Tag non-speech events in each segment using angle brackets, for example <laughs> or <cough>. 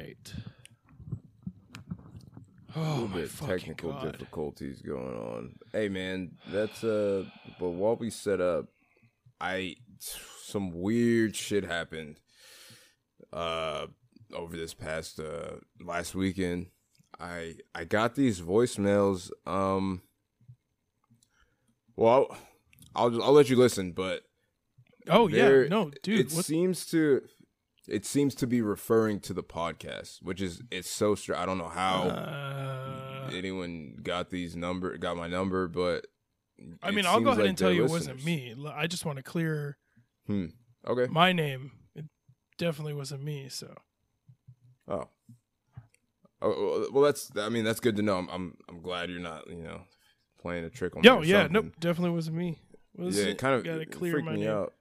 right. a Oh little my bit technical God. difficulties going on. Hey man, that's uh but while we set up, I some weird shit happened uh over this past uh last weekend. I I got these voicemails um well I'll I'll let you listen, but Oh yeah, no, dude. it What, seems to it seems to be referring to the podcast, which is it's so strange. I don't know how uh, anyone got these number got my number, but I mean, I'll go ahead like and tell you it wasn't me. I just want to clear Hmm. Okay. my name. It definitely wasn't me. So Oh. Oh well, that's. I mean, that's good to know. I'm. I'm, I'm glad you're not. You know, playing a trick on me. yo, or yeah, something. nope, definitely wasn't me. Was Yeah, it kind of gotta it clear freaked my me name. out.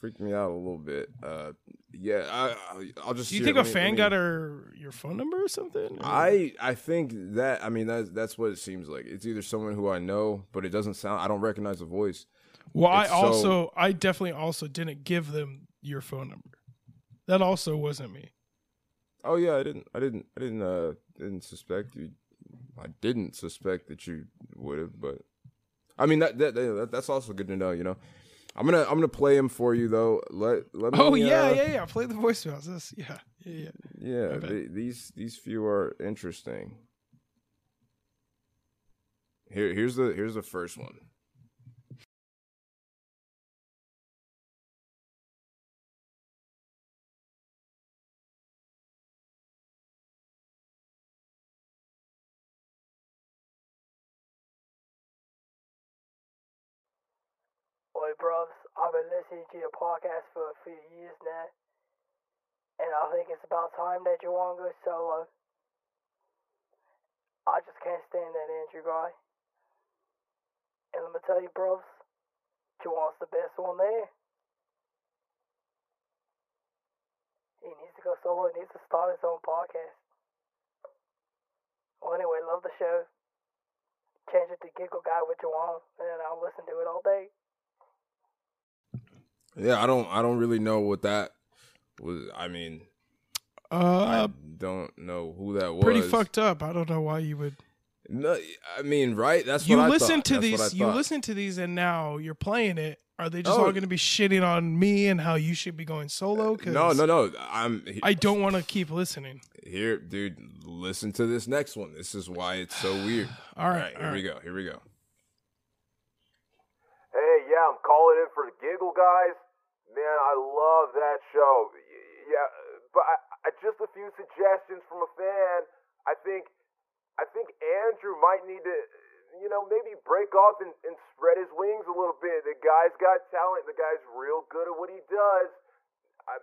Freaked me out a little bit. Uh, yeah. I. I- I'll just. Do you think a me- fan me- got her your phone number or something? Or- I I think that I mean that's that's what it seems like. It's either someone who I know, but it doesn't sound. I don't recognize the voice. well, I it's so- also, I definitely also didn't give them your phone number. That also wasn't me. Oh yeah, I didn't. I didn't. I didn't. Uh, didn't suspect you. I didn't suspect that you would have, but I mean that, that that that's also good to know. You know, I'm gonna I'm gonna play him for you though. Let let me. Oh yeah, uh, yeah, yeah. Play the voicemails. This, yeah, yeah, yeah. yeah. These these few are interesting. Here here's the here's the first one. I've been listening to your podcast for a few years now, and I think it's about time that you want to go solo. I just can't stand that Andrew guy. And let me tell you, bros, Juwan's the best one there. He needs to go solo. He needs to start his own podcast. Well, anyway, love the show. Change it to Giggle Guy with Juwan, and I'll listen to it all day. Yeah, I don't I don't really know what that was. I mean, Uh, I don't know who that was. pretty fucked up. I don't know why you would. No, I mean, right? That's you what I listen thought. to That's these. You listen to these, and now you're playing it. Are they just Oh. all going to be shitting on me and how you should be going solo? 'Cause No, no, no. I'm I don't want to keep listening. here, dude. Listen to this next one. This is why it's so <sighs> weird. All right, here all we right. go. Here we go. Hey, yeah, I'm calling in for the Giggle Guys. Man, I love that show. Yeah, but I, I, just a few suggestions from a fan. I think, I think Andrew might need to, you know, maybe break off and, and spread his wings a little bit. The guy's got talent. The guy's real good at what he does. I,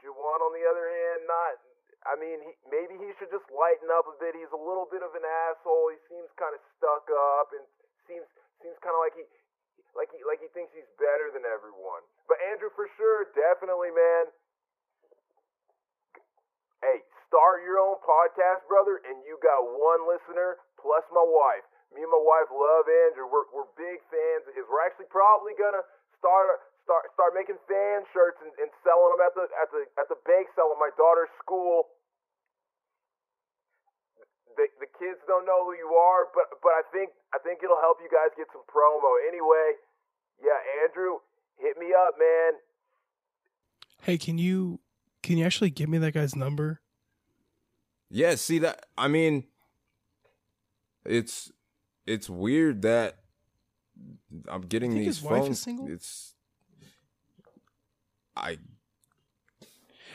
Juwan, on the other hand, not. I mean, he, maybe he should just lighten up a bit. He's a little bit of an asshole. He seems kind of stuck up and seems seems kind of like he like he thinks he's better than everyone. But Andrew, for sure, definitely, man. Hey, start your own podcast, brother, and you got one listener plus my wife. Me and my wife love Andrew. We're we're big fans of his. We're actually probably gonna start start start making fan shirts and, and selling them at the at the at the bake sale at my daughter's school. The, the kids don't know who you are, but but I think I think it'll help you guys get some promo. Anyway, yeah, Andrew, hit me up, man. Hey, can you can you actually give me that guy's number? Yeah, see that? I mean, it's it's weird that I'm getting think these his wife is phones. single? It's I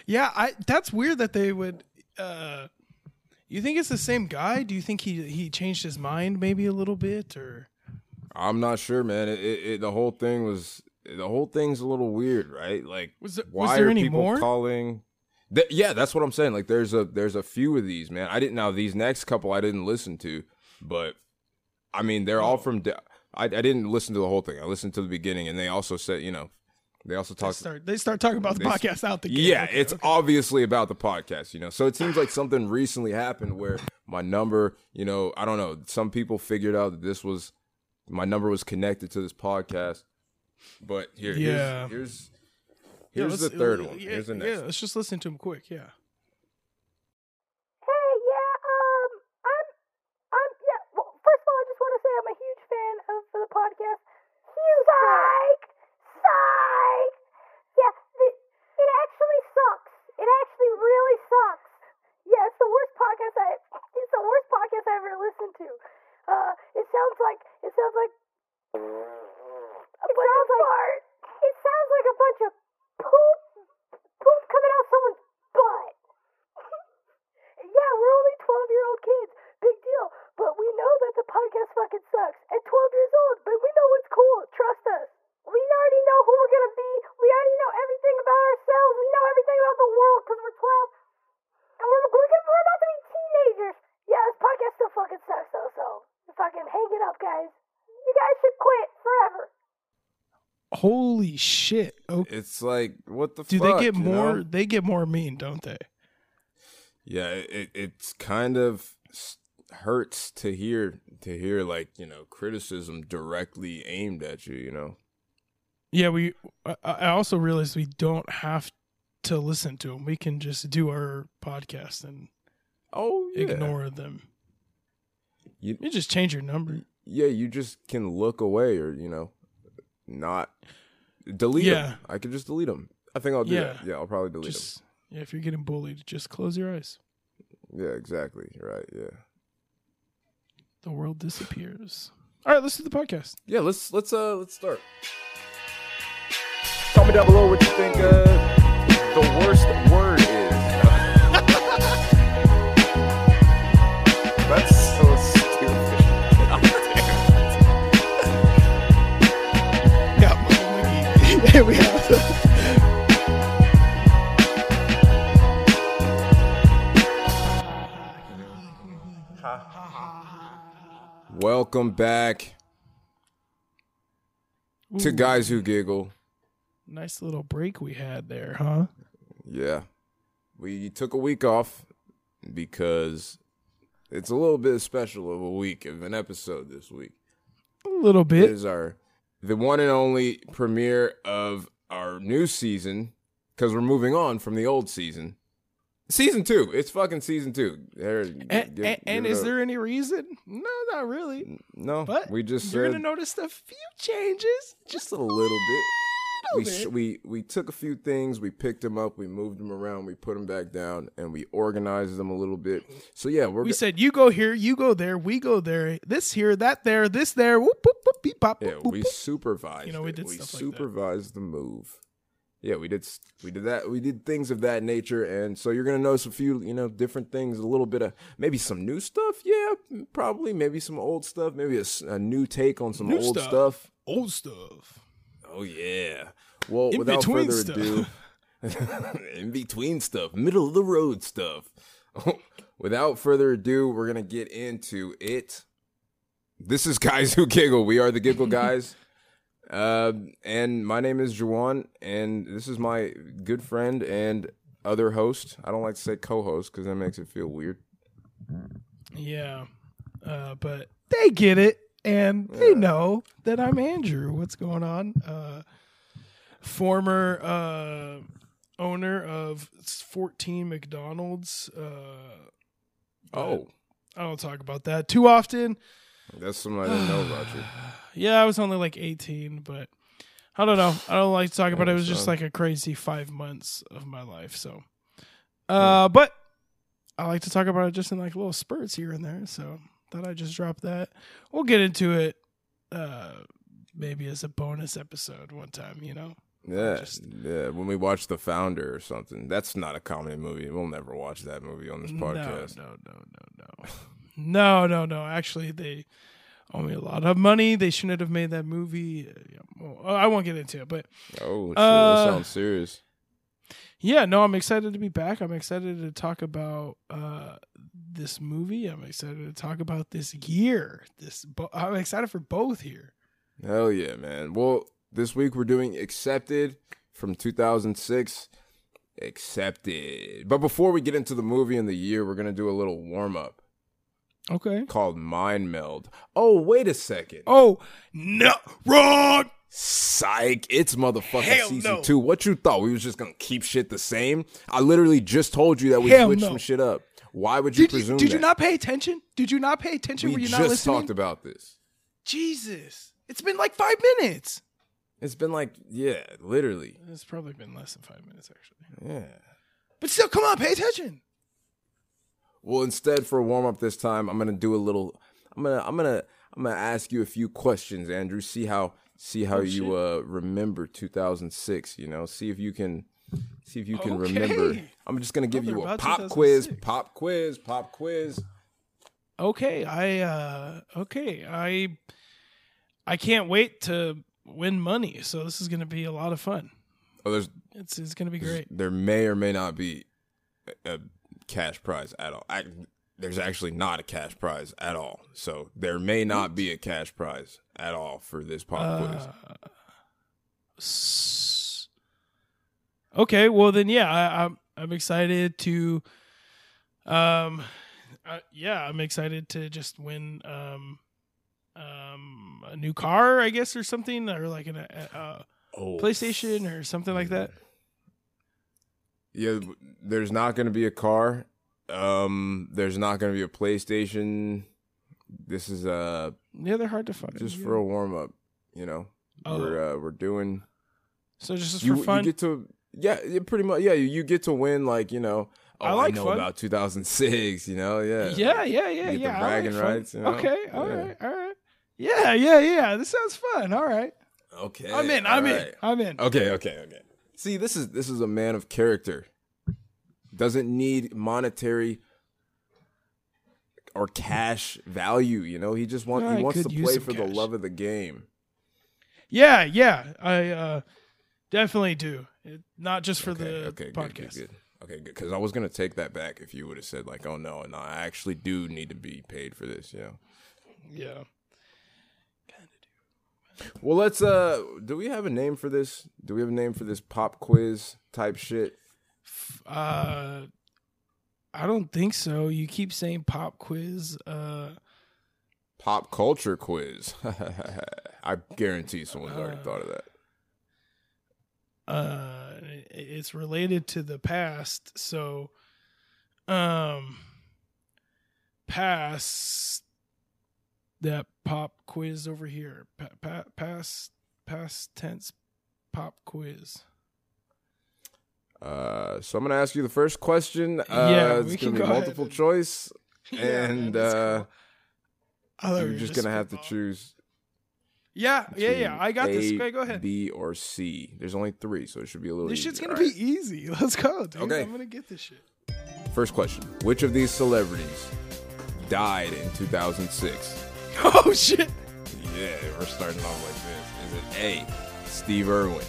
Yeah, I. That's weird that they would. uh You think it's the same guy? Do you think he he changed his mind maybe a little bit or? I'm not sure, man. It, it, it the whole thing was the whole thing's a little weird, right? Like, Was there- why was there are any people more? calling? Th- yeah, that's what I'm saying. Like, there's a there's a few of these, man. I didn't now these next couple I didn't listen to, but I mean they're all from. da- I I didn't listen to the whole thing. I listened to the beginning, and they also said, you know, they also They talked. start they start talking about the They- podcast out the gate. Yeah, Okay, it's okay. obviously about the podcast, you know. So it seems like something recently happened where my number, you know, I don't know, some people figured out that this was my number was connected to this podcast. But here, yeah. here's here's, here's yeah, the third one. Yeah, here's the next. Yeah, let's just listen to him quick. Yeah. Hey, yeah, um, I'm, I'm, yeah. First of all, I just want to say I'm a huge fan of the podcast. Yeah, it actually sucks. It actually really sucks. Yeah, it's the worst podcast I. It's the worst podcast I ever listened to. Uh, it sounds like it sounds like a bunch of like, It sounds like a bunch of poop, poop coming out someone's butt. <laughs> yeah, we're only twelve year old kids. Big deal. But we know that the podcast fucking sucks. At twelve years old, but we know what's cool. Trust us. We already know who we're gonna be. We already know everything about ourselves. We know everything about the world because we're twelve. And we're, we're, we're about to be teenagers. Yeah, this podcast still fucking sucks though, so fucking hang it up, guys. You guys should quit forever. Holy shit! Oh, It's like what the do fuck? they get more? know? They get more mean, don't they? Yeah, it it's kind of hurts to hear to hear like you know criticism directly aimed at you. You know. Yeah, we. I, I also realized we don't have to listen to them. We can just do our podcast and Oh yeah. ignore them. You, You just change your number. yeah, you just can look away or you know, not delete Yeah. them. I could just delete them. I think I'll do Yeah. that. Yeah, I'll probably delete Just yeah, if you're getting bullied, just close your eyes. Yeah, exactly. Right. Yeah. The world disappears. All right, let's do the podcast. Yeah. Let's let's uh let's start. Tell me down below what you think uh the worst word Welcome back to Ooh, Guys Who Giggle. Nice little break we had there, huh? Yeah. We took a week off because it's a little bit special of a week of an episode this week. A little bit. is our the one and only premiere of our new season because we're moving on from the old season. Season two. It's fucking season two. There, And, give- and, and it is up. there any reason? No, not really. no? But we just you're said gonna notice a few changes. just a little bit. We, bit. we we took a few things, we picked them up, we moved them around, we put them back down, and we organized them a little bit. So yeah, we're We go- said you go here, you go there, we go there, this here, that there, this there. Whoop, whoop, whoop, beep, pop, Yeah, we whoop. supervised. You know, we it. did we like that. supervised the move. Yeah, we did. We did that. We did things of that nature, and so you're gonna notice a few, you know, different things. A little bit of maybe some new stuff. Yeah, probably maybe some old stuff. Maybe a new take on some New old stuff. stuff. old stuff. Oh yeah. Well, In without further ado, <laughs> in between stuff, middle of the road stuff. Oh, without further ado, we're gonna get into it. This is guys who giggle. We are the giggle <laughs> guys. Uh, and my name is Juwan, and this is my good friend and other host. I don't like to say co-host because that makes it feel weird. Yeah, uh, but they get it, and they know that I'm Andrew. What's going on? Uh, former uh, owner of 14 McDonald's. Uh, Oh, I don't talk about that too often. That's something I didn't know about you. <sighs> Yeah, I was only like 18, but I don't know. I don't like to talk about it. It was just like a crazy five months of my life. So, uh, but I like to talk about it just in like little spurts here and there. So thought I'd just drop that. We'll get into it, uh, maybe as a bonus episode one time. You know? Yeah, just- yeah. When we watch The Founder or something, that's not a comedy movie. We'll never watch that movie on this podcast. No, no, no, no, no, <laughs> no, no, no. Actually, they owe me a lot of money. They shouldn't have made that movie. Uh, well, I won't get into it, but Oh, Uh, that sounds serious. yeah, no, I'm excited to be back. I'm excited to talk about uh, this movie. I'm excited to talk about this year. This bo- I'm excited for both here. Hell yeah, man. Well, this week we're doing Accepted from 2006. Accepted. But before we get into the movie and the year, we're gonna do a little warm up Okay. called Mind Meld. Oh, wait a second. Oh no, wrong. Psych! It's motherfucking Hell season no. two. What you thought we was just gonna keep shit the same? I literally just told you that we Hell switched no. some shit up. Why would you Did you presume did you not pay attention? Did you not pay attention? we Were you just not listening? talked about this. Jesus, it's been like five minutes. It's been like yeah, literally. It's probably been less than five minutes actually. Yeah. But still, come on, pay attention. Well, instead for a warm up this time, I'm gonna do a little. I'm gonna I'm gonna I'm gonna ask you a few questions, Andrew. See how see how Oh, you uh remember 2006. You know, see if you can see if you can Okay. remember. I'm just gonna give you a pop quiz, pop quiz, pop quiz. Okay, I uh okay, I I can't wait to win money. So this is going to be a lot of fun. Oh, there's It's it's going to be great. there may or may not be a, a cash prize at all. I, there's actually not a cash prize at all. So there may not be a cash prize at all for this pop. Uh, s- okay, well then, yeah, I, I'm I'm excited to, um, uh, yeah, I'm excited to just win, um, um, a new car, I guess, or something, or like an, a, a Oh, PlayStation or something like that. Yeah, there's not going to be a car. Um, there's not going to be a PlayStation. This is uh Yeah, they're hard to find. just yeah. for a warm up. You know, Oh. we're uh, we're doing. so just You, for fun. you get to yeah, pretty much yeah. You, you get to win like you know. Oh, I I, like know fun. about 2006. You know, yeah, yeah, yeah, yeah, You get the yeah. I bragging like rights, you know? Okay, all Yeah. right, all right. Yeah, yeah, yeah. This sounds fun. All right, Okay, I'm in. I'm in. I'm in. Okay, okay, okay. See, this is this is a man of character. Doesn't need monetary or cash value. You know, he just wants he wants to play for the love of the game. Yeah, yeah. I uh, definitely do. It, not just for Okay, the okay, good, podcast. good, good. Okay, good. Because I was gonna take that back if you would have said like, "Oh no, no, I actually do need to be paid for this." You know. Yeah. Well, let's. uh Do we have a name for this? Do we have a name for this pop quiz type shit? Uh, I don't think so. You keep saying pop quiz. Uh, Pop culture quiz. <laughs> I guarantee someone's already Uh, thought of that. uh, it's related to the past. So, um, past that pop quiz over here. Pa- pa- past past tense pop quiz. Uh, so I'm gonna ask you the first question. Uh, Yeah, it's gonna be multiple and- choice, Yeah, and that's uh, cool. I thought we you're just gonna have to choose. Yeah, yeah, yeah. I got this. Okay, go ahead. B or C. There's only three, so it should be a little. This shit's gonna be easy. <laughs> Let's go, dude. Okay. I'm gonna get this shit. First question: Which of these celebrities died in 2006? <laughs> Oh shit. Yeah, we're starting off like this. Is it A. Steve Irwin,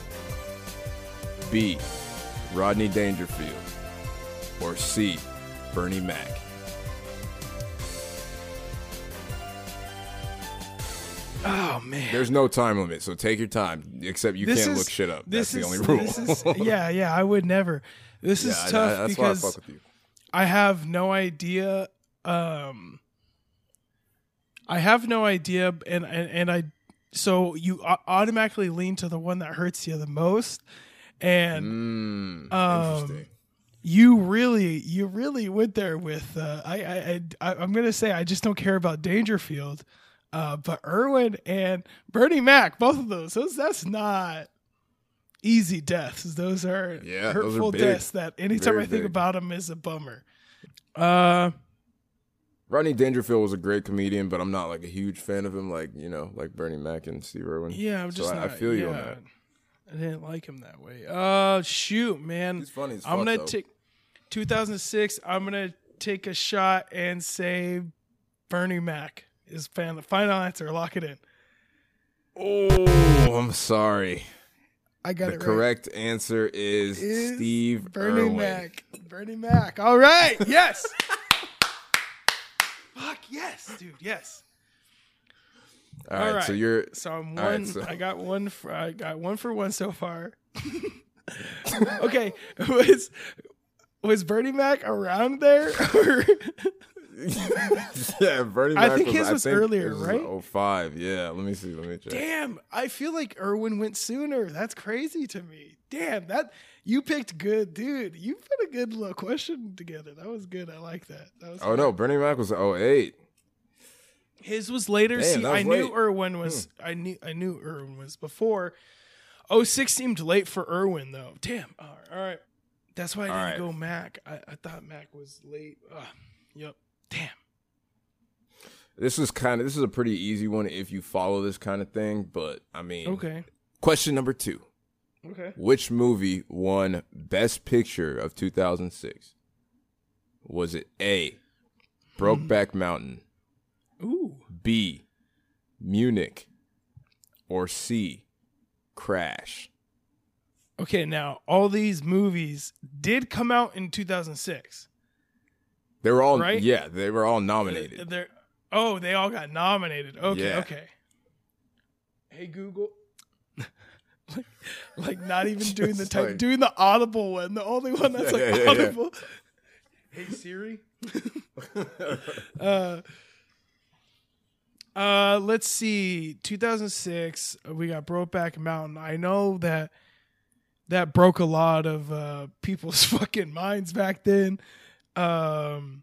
B. Rodney Dangerfield, or C. Bernie Mac? Oh man. There's no time limit, so take your time. Except you This can't is- look shit up. That's is, the only rule. This is, <laughs> yeah, yeah. I would never. This is Yeah, I- tough I- that's because why I fuck with you. I have no idea. Um, I have no idea, and and, and I. So you automatically lean to the one that hurts you the most, and Mm, Um, you really, you really went there with. Uh, I, I, I, I'm gonna say I just don't care about Dangerfield, uh, but Irwin and Bernie Mac, both of those, those that's not easy deaths. Those are Yeah, those are hurtful deaths that anytime Very I think big. about them is a bummer. Uh, Rodney Dangerfield was a great comedian, but I'm not like a huge fan of him, like you know, like Bernie Mac and Steve Irwin. yeah, I'm So just I- I not. feel you yeah, on that. I didn't like him that way. Uh, shoot, man. He's funny as I'm fuck, gonna take 2006. I'm gonna take a shot and say Bernie Mac is fan. The final answer. Lock it in. Oh, I'm sorry. I got The it right. The correct answer is, Is Steve Bernie Irwin. Mac. Bernie Mac. All right. Yes. <laughs> Yes, dude. Yes. All right, All so you're So I'm one. Right, so- I got one. For, I got one for one so far. <laughs> okay. Was was Bernie Mac around there? <laughs> Yeah, Bernie Mac I think was, his was think earlier, was right? Oh five. Yeah, let me see. Let me check. Damn, I feel like Irwin went sooner. That's crazy to me. Damn, that you picked good, dude. You put a good little question together. That was good. I like that. That was Oh no, Bernie Mac was 08. His was later. Damn, See, was I knew late. Hmm. Irwin was. I knew. I knew Irwin was before. Oh, six seemed late for Irwin though. Damn. All right. All right. That's why I didn't right. go Mac. I, I thought Mac was late. Ugh. Yep. Damn. This is kind of this is a pretty easy one if you follow this kind of thing, but I mean, Okay. question number 2. Okay. Which movie won Best Picture of 2006? Was it A. Brokeback Mountain, Ooh. B. Munich, or C. Crash? Okay. Now all these movies did come out in 2006. They were all Right? yeah, they were all nominated. They're, oh, they all got nominated. Okay. Yeah. Okay. Hey Google. like, <laughs> like not even <laughs> doing the type, like- doing the audible one, the only one that's Yeah, like yeah, yeah, yeah. audible. Hey Siri. <laughs> uh, uh, let's see. 2006, uh, we got Brokeback Mountain. I know that that broke a lot of uh, people's <laughs> fucking minds back then. Um,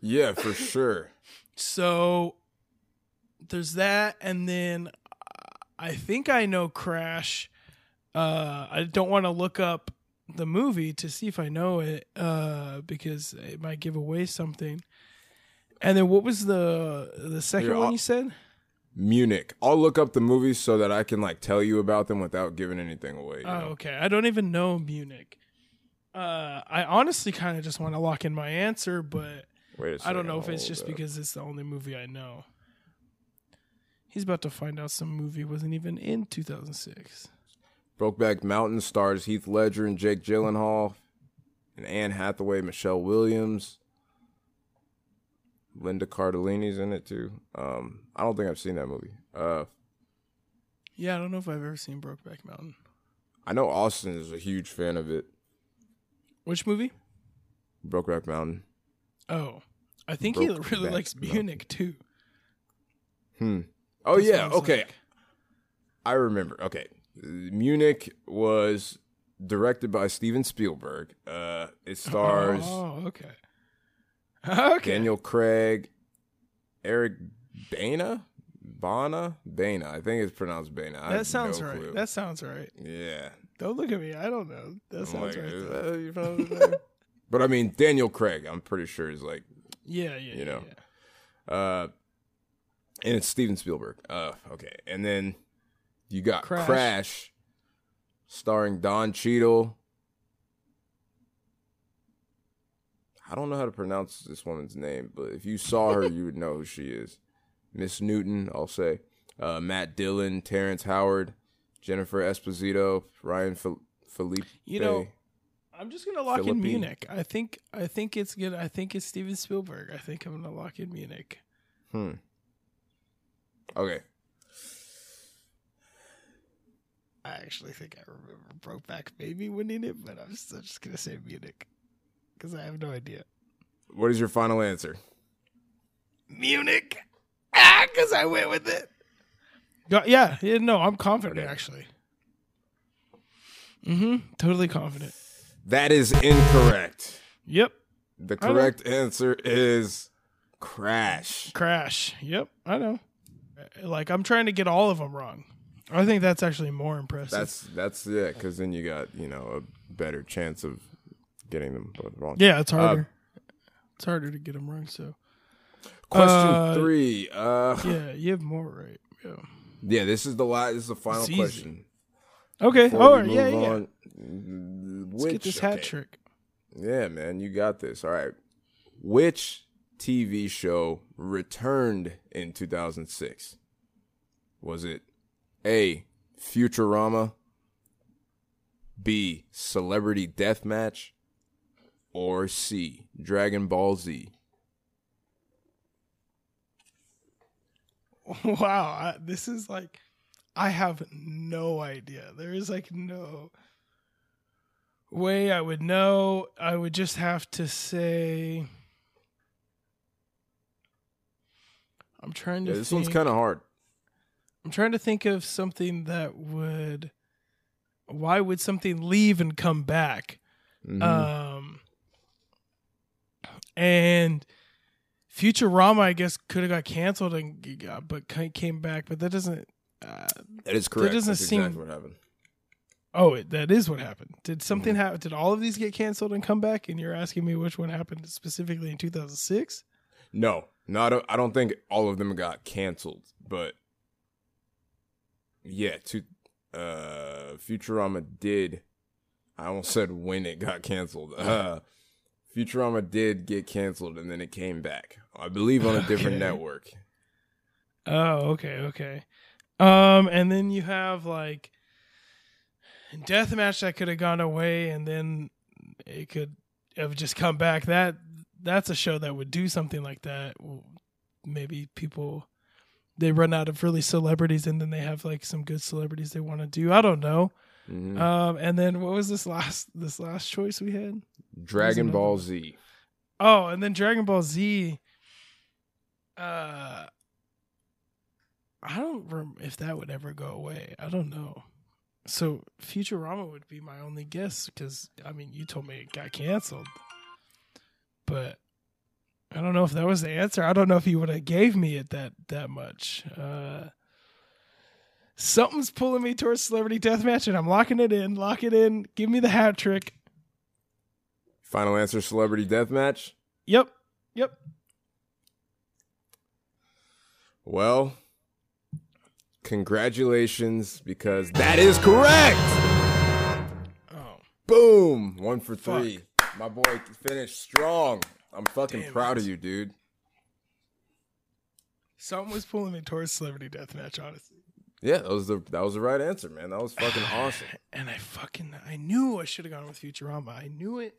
yeah, for sure. so there's that, and then I think I know Crash. Uh, I don't want to look up the movie to see if I know it, uh, because it might give away something. And then what was the the second Here, one I'll- you said? Munich. I'll look up the movies so that I can like tell you about them without giving anything away. Oh, know? okay. I don't even know Munich. Uh, I honestly kind of just want to lock in my answer, but I don't know if it's just up. because it's the only movie I know. He's about to find out some movie wasn't even in 2006. Brokeback Mountain stars Heath Ledger and Jake Gyllenhaal, and Anne Hathaway, Michelle Williams, Linda Cardellini's in it too. Um, I don't think I've seen that movie. Uh, Yeah, I don't know if I've ever seen Brokeback Mountain. I know Austin is a huge fan of it. Which movie? Brokeback Mountain. Oh, I think he Brokeback really likes Mountain. Munich too. Hmm. Oh That's yeah. what I was Okay. like. I remember. Okay, Munich was directed by Steven Spielberg. Uh, it <laughs> stars Oh, okay. <laughs> Okay. Daniel Craig, Eric Bana, Bana, Bana. I think it's pronounced Bana. That sounds no right. clue. That sounds right. yeah. Don't look at me. I don't know. That I'm sounds like, right. that you pronounce his name? but I mean, Daniel Craig. I'm pretty sure is like, Yeah, yeah. you know. yeah. uh, and it's Steven Spielberg. Uh, okay, and then you got Crash. Crash, starring Don Cheadle. I don't know how to pronounce this woman's name, but if you saw her, you would know who she is. Miss Newton, I'll say. Uh, Matt Dillon, Terrence Howard, Jennifer Esposito, Ryan Fel- Felipe. You know, I'm just gonna lock in Munich. I think I think it's good. I think it's Steven Spielberg. I think I'm gonna lock in Munich. Hmm. Okay. I actually think I remember Brokeback Baby winning it, but I'm still just gonna say Munich because I have no idea. What is your final answer? Munich, ah, because I went with it. Go- Yeah, yeah, no, I'm confident Okay. actually. Mm-hmm. Totally confident. That is incorrect. Yep. The correct answer is Crash. Crash. Yep. I know. Like I'm trying to get all of them wrong. I think that's actually more impressive. That's that's yeah, because then you got you know a better chance of getting them both wrong. yeah, it's harder. it's harder to get them wrong. So Question Uh, three. Uh, yeah, you have more right. Yeah. yeah, this is the last. This is the final question. Okay. Before All right. Yeah, yeah. on, Let's which, get this hat okay. trick. Yeah, man, you got this. All right. Which TV show returned in 2006? Was it A. Futurama, B. Celebrity Deathmatch, or C. Dragon Ball Z? <laughs> Wow, I, this is like I have no idea. There is like no way I would know. I would just have to say I'm trying to Yeah, this think. one's kind of hard. I'm trying to think of something that would why would something leave and come back? Mhm. Um and Futurama, I guess, could have got canceled and got, but came back. But that doesn't. Uh, that is correct. That doesn't That's seem- exactly what happened. Oh, it, that is what happened. Did something happen? Did all of these get canceled and come back? And you're asking me which one happened specifically in 2006? No, no, I don't, I don't think all of them got canceled, but yeah, to uh, Futurama did. I almost said when it got canceled. Uh, Futurama did get canceled, and then it came back. I believe on a different Okay. network. Oh, okay, okay. Um, and then you have like deathmatch that could have gone away, and then it could have just come back. That that's a show that would do something like that. Maybe people they run out of really celebrities, and then they have like some good celebrities they want to do. I don't know. Mhm. Um, and then what was this last this last choice we had? Dragon Ball. Z. Oh, and then Dragon Ball Z. Uh, I don't rem- if that would ever go away. I don't know. So Futurama would be my only guess because I mean you told me it got canceled, but I don't know if that was the answer. I don't know if he would have gave me it that that much. Uh, something's pulling me towards Celebrity Deathmatch, and I'm locking it in. Lock it in. Give me the hat trick. Final answer: Celebrity Deathmatch. Yep. Yep. Well, congratulations because that is correct. Oh. Boom, one for Fuck. three. My boy finished strong. I'm fucking Damn proud it. of you, dude. Something was pulling me towards celebrity deathmatch, honestly. Yeah, that was the that was the right answer, man. That was fucking <sighs> awesome. And I fucking I knew I should have gone with Futurama. I knew it,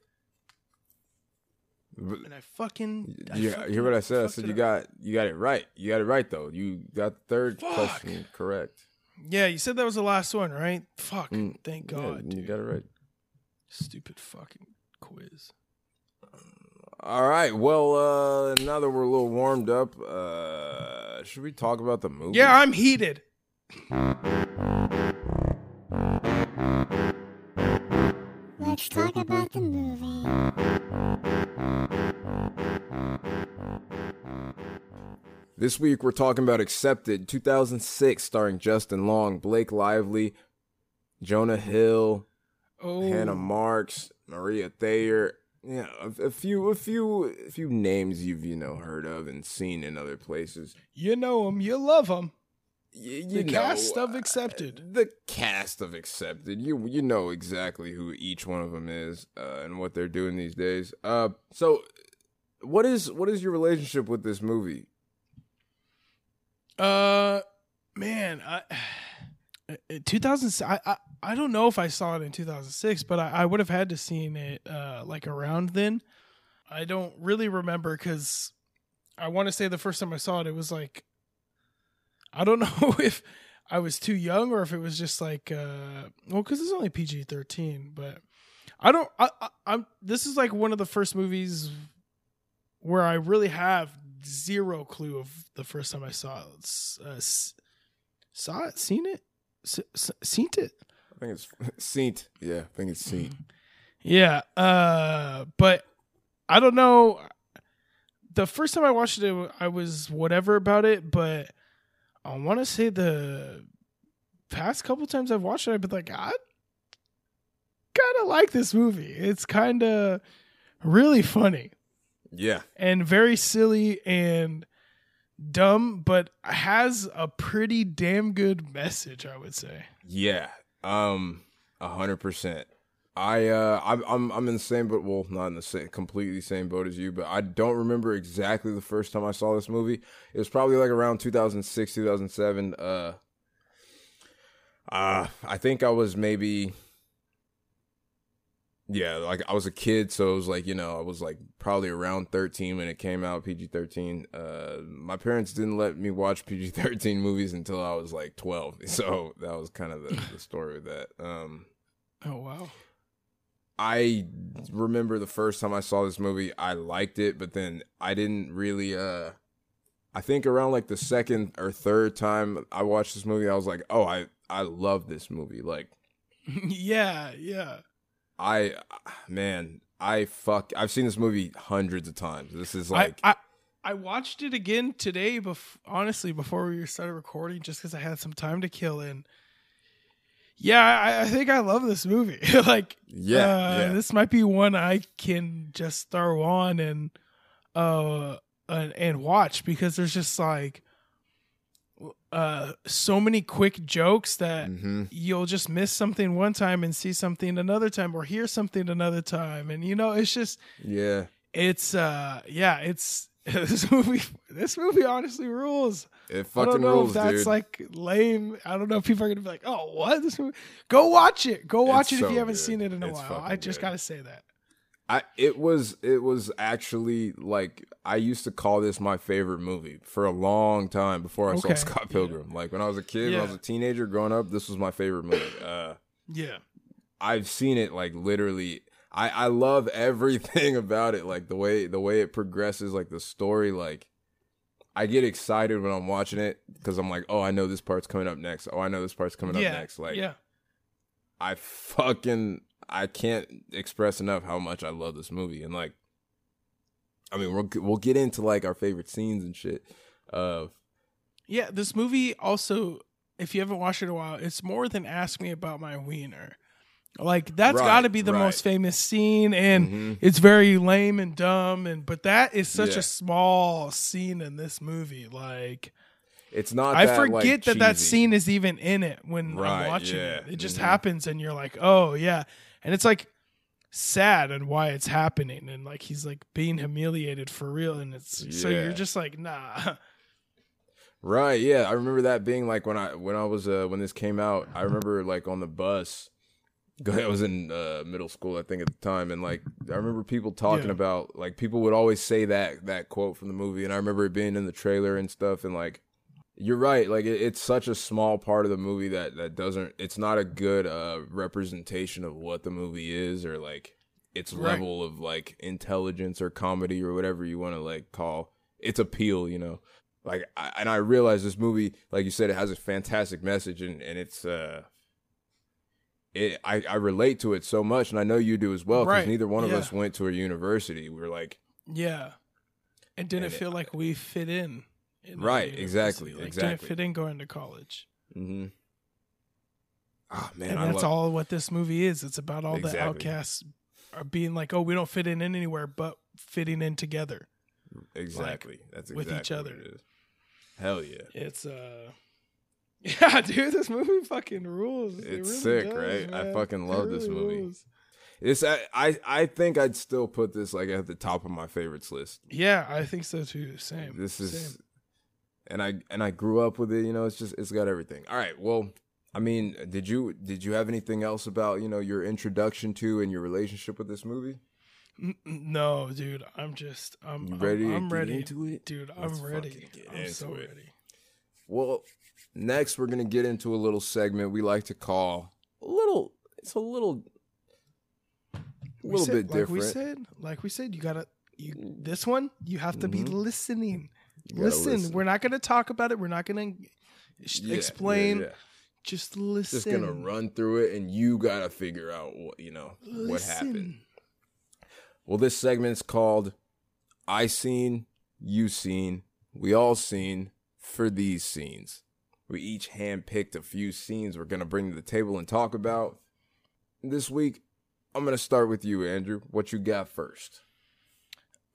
But- and I fucking I You, fucking hear what I said? I said you got you got it right. You got it right though. You got the third Fuck. question correct. Yeah, you said that was the last one, right? Fuck. Mm, Thank Yeah, God. you got it right. Stupid fucking quiz. All right. Well, uh now that we're a little warmed up, uh should we talk about the movie? Yeah, I'm heated. Let's talk about the movie. This week we're talking about Accepted 2006 starring Justin Long, Blake Lively, Jonah Hill, Oh, Hannah Marks, Maria Thayer. Yeah, a, a few a few a few names you've you know heard of and seen in other places. you know them, you love him. Y- The know, cast of uh, Accepted. the cast of Accepted. You you know exactly who each one of them is uh, and what they're doing these days. Uh, so what is what is your relationship with this movie? Uh, man, I. <sighs> 2000 I, I I don't know if I saw it in 2006 but I, I would have had to seen it uh like around then I don't really remember cuz I want to say the first time I saw it it was like I don't <laughs> know if I was too young or if it was just like uh well cuz it's only PG-13 but I don't I, I I'm this is like one of the first movies where I really have zero clue of the first time I saw it. Uh, saw it, seen it, S- seen it. I think it's <laughs> seen. Yeah, I think it's Saint. Yeah, uh, but I don't know. The first time I watched it, I was whatever about it, but I want to say the past couple times I've watched it, I've been like, I kind of like this movie. It's kind of really funny Yeah, and very silly and dumb, but has a pretty damn good message, I would say. yeah. Um, a hundred percent. I uh, I'm I'm I'm in the same boat. Well, not in the same completely same boat as you, but I don't remember exactly the first time I saw this movie. It was probably like around 2006, 2007. Uh, uh, I think I was maybe. Yeah, like I was a kid, so it was like you know I was like probably around thirteen when it came out, PG thirteen. Uh, my parents didn't let me watch <laughs> PG thirteen movies until I was like twelve, <laughs> so that was kind of the, the story of that. Um, Oh wow. I remember the first time I saw this movie, I liked it, but then I didn't really uh I think around like the second or third time I watched this movie, I was like, "Oh, I I love this movie." Like <laughs> yeah, yeah. I man, I fuck I've seen this movie hundreds of times. This is like I, I I watched it again today. Bef- honestly, before we started recording, just because I had some time to kill. And Yeah, I, I think I love this movie. <laughs> like, Yeah, uh, yeah. this might be one I can just throw on and uh and, and watch because there's just like uh so many quick jokes that hmm you'll just miss something one time and see something another time or hear something another time and you know it's just Yeah. it's uh yeah it's <laughs> this movie this movie honestly rules It I don't know rules, if that's dude. like lame. I don't know if people are gonna be like, "Oh, what this movie?" Go watch it. Go watch It's it if you haven't good. seen it in a It's while. I just good. gotta say that. I it was it was actually like I used to call this my favorite movie for a long time before I Okay, saw Scott yeah. Pilgrim. Like when I was a kid, when I was a teenager growing up, this was my favorite movie. Uh Yeah, I've seen it like literally I I love everything <laughs> about it like the way the way it progresses like the story like I get excited when I'm watching it cuz I'm like, "Oh, I know this part's coming up next. Oh, I know this part's coming yeah, up next." Like yeah, I fucking I can't express enough how much I love this movie and like I mean we'll we'll get into like our favorite scenes and shit. Uh yeah. This movie also, if you haven't watched it in a while, it's more than "Ask Me About My Wiener." Like that's Right, got to be the right. most famous scene, and mhm. it's very lame and dumb. And but that is such Yeah. a small scene in this movie. Like it's not I that, forget like, that that scene is even in it when Right, I'm watching yeah. it. It just Mhm. happens, and you're like, oh yeah, and it's like sad and why it's happening, and like he's like being humiliated for real, and it's so you're just like, nah, <laughs> Right, yeah. I remember that being like when I when I was uh when this came out, I remember like on the bus <laughs> I was in uh, middle school, I think, at the time, and like I remember people talking Yeah. about like people would always say that that quote from the movie, and I remember it being in the trailer and stuff, and like you're right, like it, it's such a small part of the movie that that doesn't, it's not a good uh representation of what the movie is or like its Right. level of like intelligence or comedy or whatever you want to like call its appeal, you know. Like, I, and I realize this movie, like you said, it has a fantastic message, and and it's uh it I, I relate to it so much and I know you do as well because Right, neither one of yeah. us went to a university. We were like yeah, it didn't And it- feel like we fit in. in Right, exactly, like, Didn't exactly. fit in going to college. mm-hmm. Ah man, and I that's love all what this movie is. It's about all the outcasts are being like, oh, we don't fit in anywhere, but fitting in together. exactly. that's exactly with each other. it is. Hell yeah. It's uh, yeah, <laughs> dude, this movie fucking rules. It It's really sick, does, right? I fucking love It this movie. rules. It's I, I I think I'd still put this like at the top of my favorites list. Yeah, I think so too. Same. This is Same. and I and I grew up with it, you know, it's just it's got everything. All right, well, I mean, did you did you have anything else about, you know, your introduction to and your relationship with this movie? No, dude. I'm just. I'm You I'm- ready to I'm, get ready, into it? dude. Let's I'm ready. fucking get I'm so it. ready. Well, next we're gonna get into a little segment we like to call a little. It's a little, a little said- bit like different. we said, like we said, you gotta. You this one, you have to be Mhm. listening. Listen, listen. we're not gonna talk about it. We're not gonna Yeah, explain. yeah, yeah. Just listen. Just gonna run through it, and you gotta figure out what you know what happened. Well, this segment's called "I Seen, You Seen, We All Seen" for these scenes. We each handpicked a few scenes we're gonna bring to the table and talk about. This week, I'm gonna start with you, Andrew. What you got first?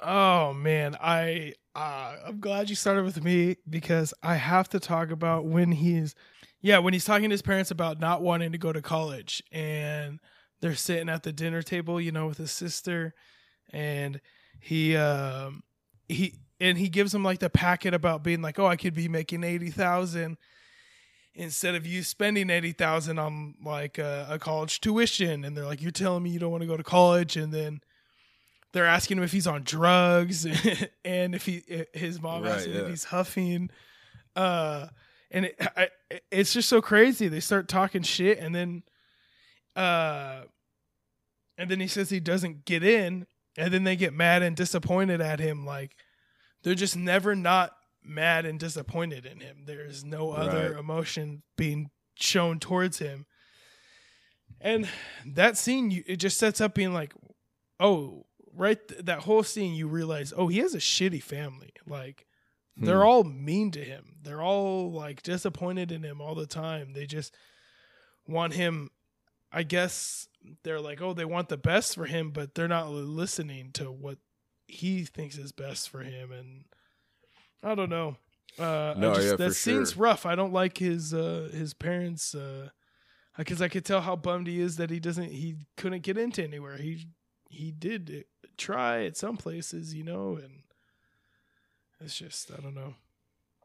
Oh man, I uh, I'm glad you started with me because I have to talk about when he's yeah when he's talking to his parents about not wanting to go to college and they're sitting at the dinner table, you know, with his sister, and he um he and he gives him like the packet about being like, oh, I could be making eighty thousand instead of you spending eighty thousand on like a, a college tuition, and they're like, you're telling me you don't want to go to college, and then they're asking him if he's on drugs and <laughs> if he his mom Right, asks him yeah. if he's huffing. Uh and it, I, it's just so crazy. They start talking shit and then uh and then he says he doesn't get in. And then they get mad and disappointed at him. Like they're just never not mad and disappointed in him there's no other Right. emotion being shown towards him and that scene it just sets up being like oh right th- that whole scene you realize oh he has a shitty family like they're Hmm. all mean to him they're all like disappointed in him all the time they just want him. I guess they're like, oh, they want the best for him, but they're not listening to what he thinks is best for him, and I don't know. Uh, No, just, yeah, that scene's sure. rough. I don't like his uh, his parents because I could tell how bummed he is that he doesn't he couldn't get into anywhere. He he did try at some places, you know, and it's just I don't know.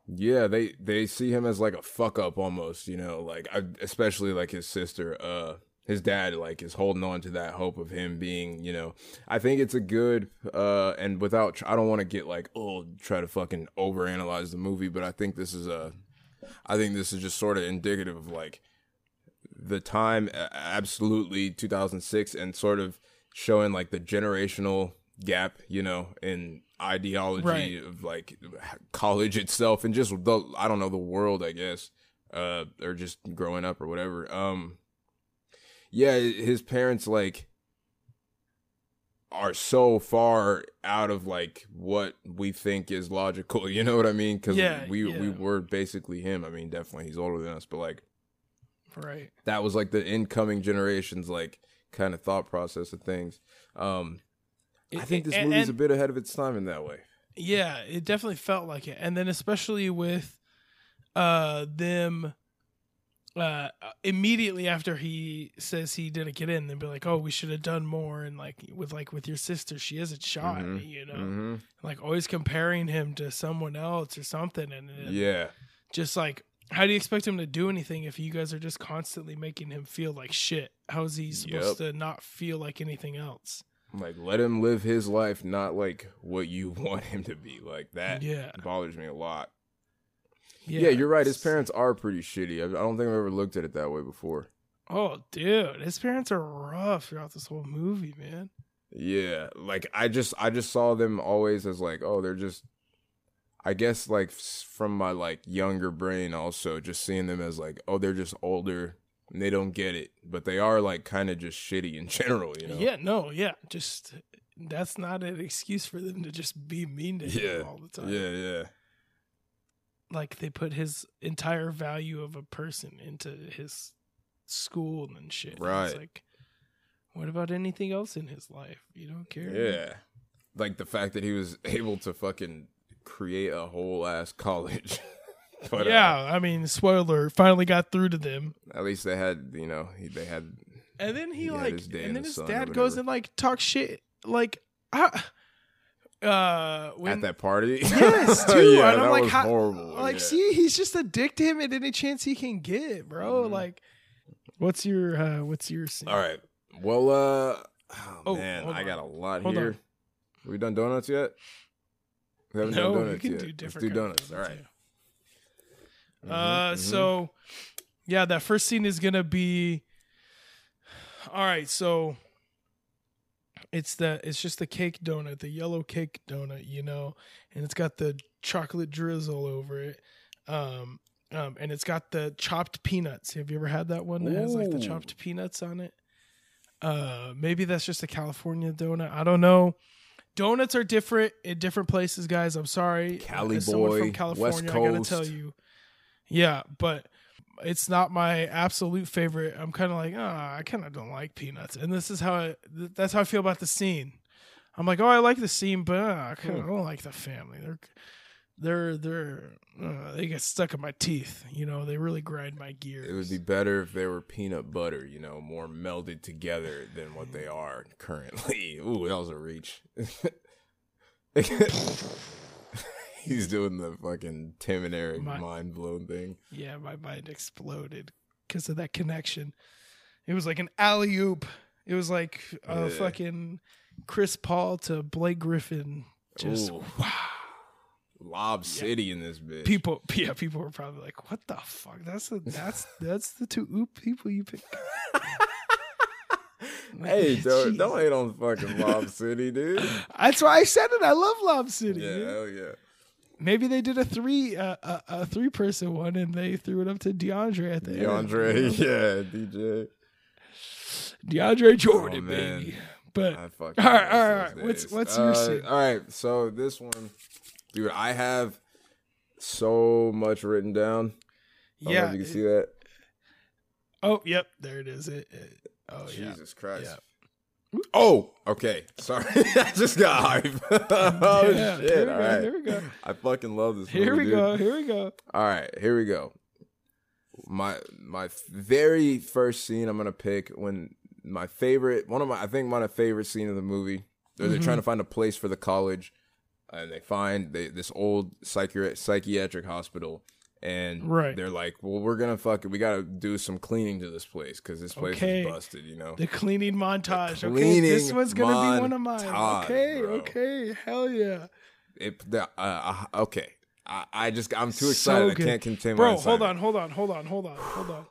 Yeah, they they see him as like a fuck up almost, you know, like I, especially like his sister, uh his dad like is holding on to that hope of him being, you know. I think it's a good uh and without I don't want to get like oh try to fucking overanalyze the movie, but I think this is a I think this is just sort of indicative of like the time absolutely 2006 and sort of showing like the generational gap, you know, in ideology Right. of like college itself and just the I don't know the world, I guess, uh, or just growing up or whatever. Um, yeah, his parents like are so far out of like what we think is logical. <laughs> You know what I mean? Because Yeah, we we were basically him. I mean, definitely he's older than us, but like Right. that was like the incoming generations like kind of thought process of things. Um, I think this And- movie's a bit ahead of its time in that way. Yeah, it definitely felt like it. And then especially with uh them uh immediately after he says he didn't get in, they'd be like, Oh, we should have done more and like with like with your sister, she a shot Mhm. you know. hmm Like always comparing him to someone else or something and Yeah, just like how do you expect him to do anything if you guys are just constantly making him feel like shit? How is he supposed to not feel like anything else? like let him live his life, not like what you <laughs> want him to be. Like that Yeah. bothers me a lot. Yeah, you're right. His parents are pretty shitty. I, I don't think I've ever looked at it that way before. Oh, dude, his parents are rough throughout this whole movie, man. Yeah, like I just I just saw them always as like oh they're just I guess like from my like younger brain also just seeing them as like oh they're just older and they don't get it but they are like kind of just shitty in <laughs> general you know Yeah, no, yeah, just that's not an excuse for them to just be mean to him yeah all the time. yeah yeah like they put his entire value of a person into his school and shit. And It's Right. like, what about anything else in his life? You don't care. yeah like the fact that he was <laughs> able to fucking create a whole ass college <laughs> but uh, yeah, I mean, spoiler, finally got through to them. at least they had you know he, they had And then he, He like, his and then the his dad goes and like talks shit, like, ah, uh, when, at that party <laughs> Yes, dude. yeah and I'm that like, was how, horrible like, yeah. see, he's just a dick to him at any chance he can get, bro. Mhm. Like, what's your, uh, what's your scene? All right. Well, uh, oh, Oh, man, I got a lot Hold here. on. We done donuts yet? We haven't No, done we donuts can yet. do Let's different. do of donuts. All right. too. Uh, Mhm, mhm. so yeah, that first scene is gonna be. All right, so it's the it's just the cake donut, the yellow cake donut, you know, and it's got the chocolate drizzle over it, um, um, and it's got the chopped peanuts. Have you ever had that one that has like the chopped peanuts on it? Uh, maybe that's just a California donut. I don't know. Donuts are different in different places, guys. I'm sorry. Cali As boy, from California, West I gotta Coast. tell you. Yeah, but it's not my absolute favorite. I'm kind of like, ah, I kind of don't like peanuts, and this is how I, th- that's how I feel about the scene. I'm like, oh, I like the scene, but uh, I kind of don't like the family. They're they're they're uh, they get stuck in my teeth. You know, they really grind my gears. It would be better if they were peanut butter, you know, more melded together than what they are currently. <laughs> Ooh, that was a reach. <laughs> <laughs> He's doing the fucking Tim and Eric My- mind blown thing. yeah, my mind exploded because of that connection. It was like an alley oop. It was like a Yeah. fucking Chris Paul to Blake Griffin. Just Ooh. wow. Lob City in this bitch. people <laughs> yeah people were probably like what the fuck that's the that's <laughs> that's the two oop people you pick hey, don't, don't hate on fucking Lob City, dude. that's why i said it i love lob city Yeah, dude. hell yeah. Maybe they did a three uh, a, a three person one and they threw it up to deandre at the end, DeAndre, <laughs> yeah, DJ. deandre jordan Oh, baby but All right, all right, all right. What's- what's your Uh, scene? All right, so this one, dude, I have so much written down. I don't know yeah if you can see that. Oh, yep, there it is. It, it- oh yeah. Jesus Christ. Yeah. Oh, okay. Sorry, <laughs> I just got hype. <laughs> oh Yeah, shit! here we All go, right, here we go. I fucking love this. Here movie, we dude. go. Here we go. All right, here we go. My my very first scene I'm gonna pick when my favorite one of my I think my favorite scene of the movie. They're, they're Mm-hmm. trying to find a place for the college, and they find they, this old psychiatric psychiatric hospital, and Right. they're like, "Well, we're gonna fuck it. We gotta do some cleaning to this place because this place Okay. is busted." You know. The cleaning montage. okay, cleaning this one's gonna be one of mine. Okay, bro. okay, hell yeah. It, the, uh, uh, okay. I, I just I'm too excited. good. I can't contain Bro, hold on, hold on, hold on, hold on, hold on.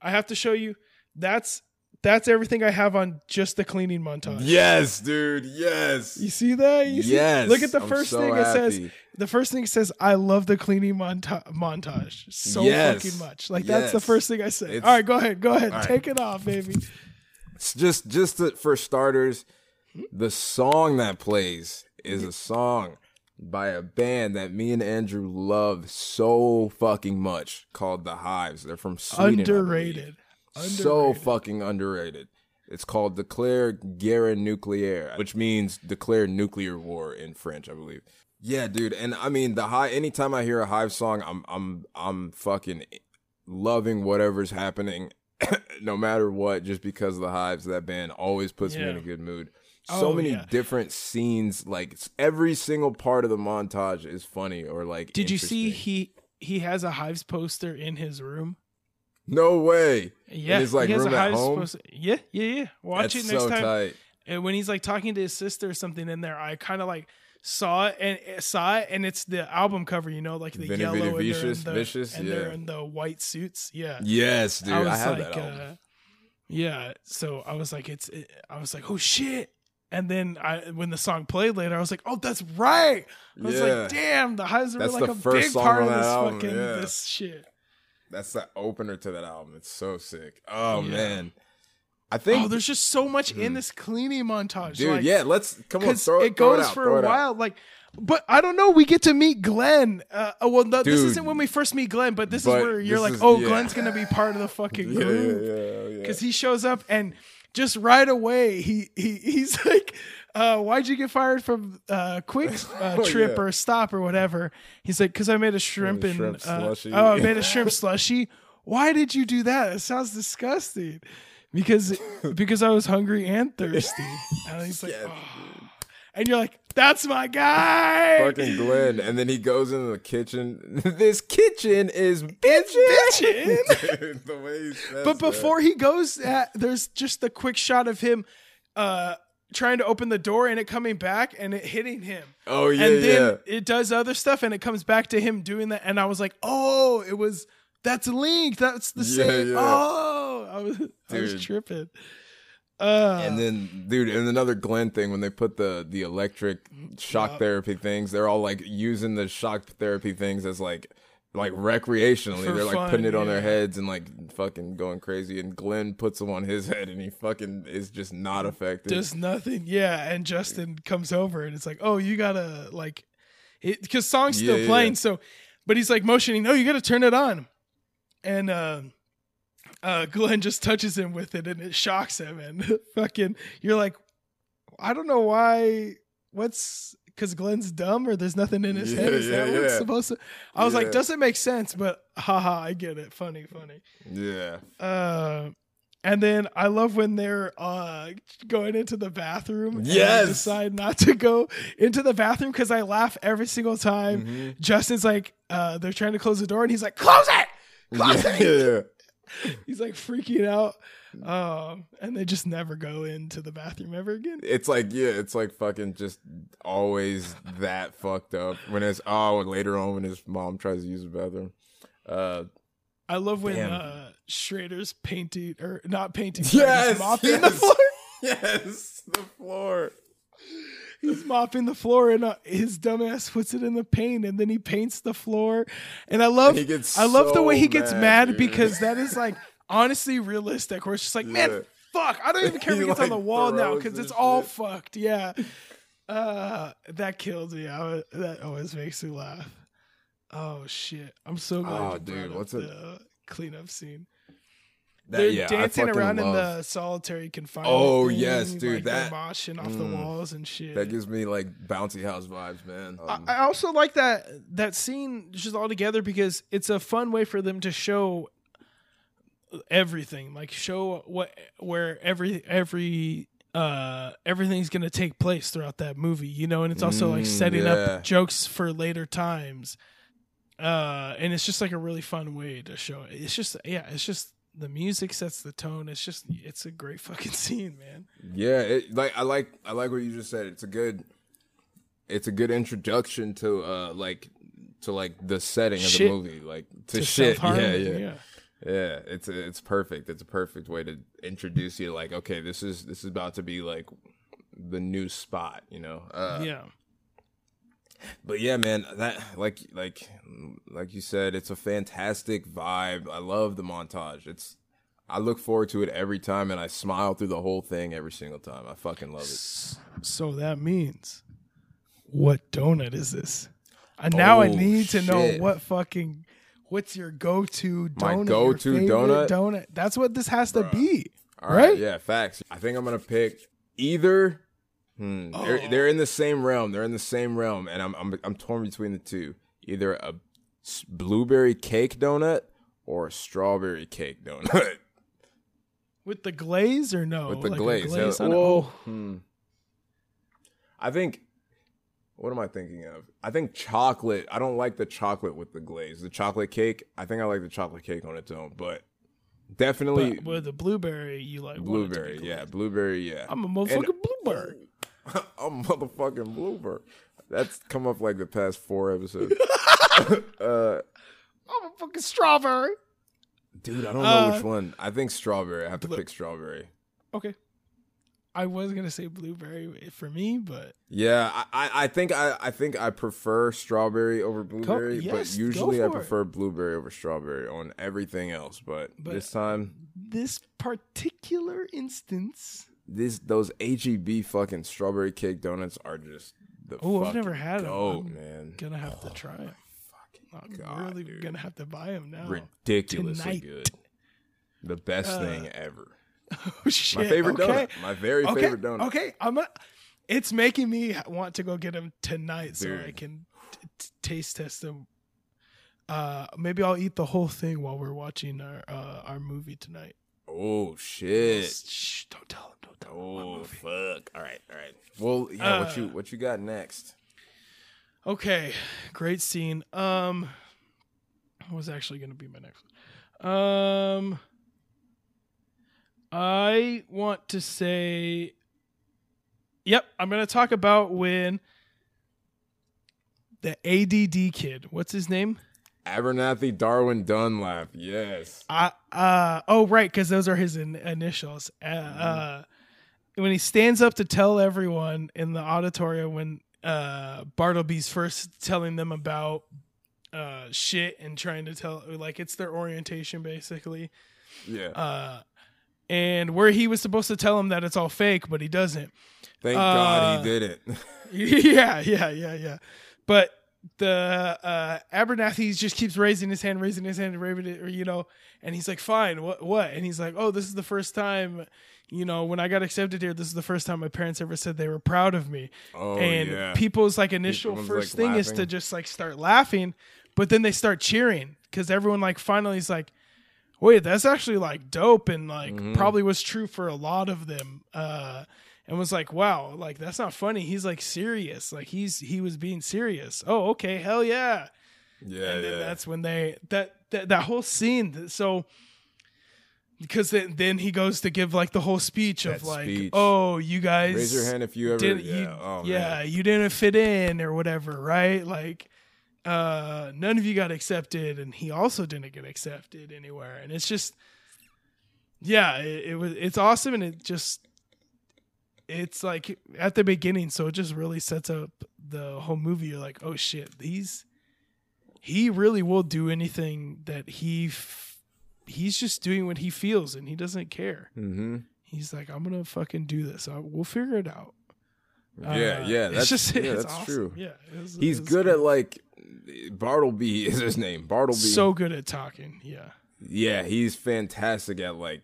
I have to show you. That's that's everything I have on just the cleaning montage. Yes, dude. Yes. You see that? You see? Yes, Look at the I'm first so thing it says. The first thing it says, "I love the cleaning monta- montage so Yes. fucking much." Like that's the first thing I said. It's- All right, go ahead, go ahead, All right. take it off, baby. It's just just to, for starters, the song that plays is a song by a band that me and Andrew love so fucking much called The Hives. They're from Sweden. Believe. Underrated. So fucking underrated. It's called Declare Guerre Nucléaire, which means declare nuclear war in French, I believe. Yeah, dude. And I mean the high anytime I hear a hive song, I'm I'm I'm fucking loving whatever's happening <coughs> no matter what, just because of the hives, that band always puts me in a good mood. So Oh, many yeah. different scenes, like every single part of the montage is funny or like. Did you see he he has a Hives poster in his room? No way. Yeah, in his like he has room a at Hives home. poster. Yeah, yeah, yeah. Watch That's it next so time. tight. And when he's like talking to his sister or something in there, I kind of like saw it and saw it, and it's the album cover. You know, like the Veni, yellow Vidi, and, they're in Vicious, the, Vicious, and they're in the white suits. Yeah, Yes, dude. I I, have like, that album. uh, yeah. So I was like, it's. It, I was like, oh shit. And then I, when the song played later, I was like, "Oh, that's right." I was Yeah. like, "Damn, the Hives were That's like a big part of this album, fucking yeah. this shit." That's the opener to that album. It's so sick. Oh Yeah. man, I think, Oh, there's just so much in this cleaning montage, Hmm. dude. like, yeah, let's come on. Throw, it throw goes out, for throw a it out. while. Like, but I don't know. We get to meet Glenn. Uh, well, no, this isn't when we first meet Glenn, but this But is where you're like, is- oh, yeah. Glenn's gonna be part of the fucking <laughs> Yeah, yeah, group yeah, yeah. because he shows up and just right away he he he's <laughs> like. Uh, why'd you get fired from uh, Quick uh, <laughs> Oh, Trip yeah. or Stop or whatever? He's like, because I made a shrimp and shrimp uh, oh, I <laughs> made a shrimp slushy. Why did you do that? It sounds disgusting. Because because I was hungry and thirsty. <laughs> And he's like, Yeah, "Oh." and you're like, that's my guy. fucking Glenn, and then he goes into the kitchen. this kitchen is It's bitchin'. Dude, the way he says But that. before he goes, at, there's just the quick shot of him uh, trying to open the door and it coming back and it hitting him. oh yeah, and then yeah. it does other stuff and it comes back to him doing that. And I was like, oh, it was that's Link. That's the Yeah, same. yeah. Oh, I was I was tripping. Uh, And then, dude, and another Glenn thing when they put the the electric shock therapy things, they're all like using the shock therapy things as like like recreationally. For they're like fun, putting it on their heads and like fucking going crazy. And Glenn puts them on his <laughs> head, and he fucking is just not affected. does nothing. Yeah, and Justin comes over and it's like, oh, you gotta like, it because song's still Yeah, yeah, playing. yeah. So, but he's like motioning, no, you gotta turn it on, and uh, uh, Glenn just touches him with it and it shocks him, and <laughs> fucking, you're like, I don't know why. What's because Glenn's dumb or there's nothing in his head? Yeah, Is that yeah, what's supposed to? I was Yeah. like, doesn't make sense, but haha, I get it. Funny, funny. yeah, Uh, and then I love when they're uh going into the bathroom. and Yes. decide not to go into the bathroom because I laugh every single time. Mm-hmm. Justin's like, uh, they're trying to close the door, and he's like, close it, close yeah, it. <laughs> He's like freaking out. Um, and they just never go into the bathroom ever again. It's like yeah, it's like fucking just always that fucked up. When it's oh, and later on when his mom tries to use the bathroom. Uh, I love when uh Schrader's painting or not painting, Yes, he's mopping the floor. <laughs> <laughs> yes, the floor. He's mopping the floor and uh, his dumbass puts it in the paint and then he paints the floor. And I love gets I love the way he gets mad, mad, because that is like honestly realistic. Where it's just like, Yeah. man, fuck, I don't even <laughs> care if it gets on the wall now because it's all shit. fucked. Yeah. Uh that kills me. I, that always makes me laugh. Oh shit. I'm so glad Oh, dude, what's it- the cleanup scene. That- They're yeah, dancing around in the solitary confinement. Oh, thing, yes, dude, Like that- moshing off the Mm. walls and shit. That gives me like bouncy house vibes, man. I, Um, I also like that that scene just all together because it's a fun way for them to show everything, like show what where every every uh everything's gonna take place throughout that movie, you know, and it's also like Mm, setting yeah. up jokes for later times. Uh, and it's just like a really fun way to show it. It's just yeah, it's just the music sets the tone. It's just it's a great <laughs> fucking scene, man. yeah, it, like I like I like what you just said. It's a good, it's a good introduction to uh like to like the setting of Shit. the movie, like to, To shit. <laughs> Yeah, yeah, yeah. Yeah, it's it's perfect. It's a perfect way to introduce you. Like, okay, this is this is about to be like the new spot, you know. Uh, yeah. But yeah, man, that like like like you said, it's a fantastic vibe. I love the montage. It's I look forward to it every time, and I smile through the whole thing every single time. I fucking love it. So that means, what donut is this? And now I Oh, need to know what fucking, what's your go-to donut? My go-to donut? Donut. That's what this has to be, All right, right? yeah, facts. I think I'm gonna pick either. Hmm, they're, Oh. <gasps> they're in the same realm. They're in the same realm, and I'm I'm I'm torn between the two. Either a blueberry cake donut or a strawberry cake donut <laughs> With the glaze or no? with the Like glaze. glaze well, Oh, hmm. I think. What am I thinking of? I think chocolate. I don't like the chocolate with the glaze. The chocolate cake. I think I like the chocolate cake on its own, but definitely but with the blueberry, you like want it to be blueberry. Yeah, blueberry. Yeah, I'm a motherfucking blueberry. <laughs> I'm motherfucking bluebird. That's come up like the past four episodes. <laughs> uh, I'm a fucking strawberry. dude, I don't know Uh, which one. I think strawberry. I have to pick strawberry. Okay. I was gonna say blueberry for me, but Yeah, I, I, think I, I think I prefer strawberry over blueberry, yes, but usually I for it. prefer blueberry over strawberry on everything else. But, But- this time, this particular instance. this those HEB fucking strawberry cake donuts are just the Oh, I've never had goat, I'm man. gonna have to try them. I'm God, really dude. gonna have to buy them now. Ridiculously Tonight. good. The best Uh, thing ever. <laughs> Oh shit! My favorite okay. donut. My very okay. favorite donut. Okay, I'm. A, it's making me want to go get them tonight so I can t- t- taste test them. Uh, maybe I'll eat the whole thing while we're watching our uh, our movie tonight. Oh shit. Shh! Don't tell them. Don't tell Oh movie. fuck! All right, all right. Well, yeah. what you Uh, what you got next? Okay, great scene. Um, what was actually going to be my next one? Um, I want to say, yep, I'm going to talk about when the ADD kid, what's his name? Abernathy Darwin Dunlap. Yes. Uh, uh oh, right, because those are his in- initials. Uh, uh, when he stands up to tell everyone in the auditorium when uh, Bartleby's first telling them about uh, shit and trying to tell, like, it's their orientation basically. Yeah. Uh, and where he was supposed to tell him that it's all fake, but he doesn't. Thank God uh, he did it. <laughs> yeah, yeah, yeah, yeah. But the uh Abernathy just keeps raising his hand, raising his hand, raising it, you know, and he's like, "Fine, what, what?" And he's like, "Oh, this is the first time, you know, when I got accepted here. This is the first time my parents ever said they were proud of me." oh and yeah. people's like initial Everyone's, first like, thing is to just like start laughing, but then they start cheering because everyone like finally is like, "Wait, that's actually like dope," and like Mhm. probably was true for a lot of them. Uh, and was like, "Wow, like that's not funny." He's like serious, like he's he was being serious. Oh, okay, hell yeah. yeah, and then yeah. that's when they that that, that whole scene. So because then, then he goes to give like the whole speech of like, speech. "Oh, you guys Raise your hand if you ever. didn't yeah. you oh, yeah you didn't fit in or whatever right like uh none of you got accepted and he also didn't get accepted anywhere. And it's just yeah it, it was it's awesome and it just it's like at the beginning so it just really sets up the whole movie. You're like oh shit he's he really will do anything that he f- he's just doing what he feels and he doesn't care. Mm-hmm. he's like i'm gonna fucking do this. I, we'll figure it out uh, yeah. it's That's just- <laughs> yeah, it's that's awesome. true. Yeah, it was- He's it was good at like Bartleby <laughs> is his name. Bartleby. so good at talking. Yeah, yeah, he's fantastic at like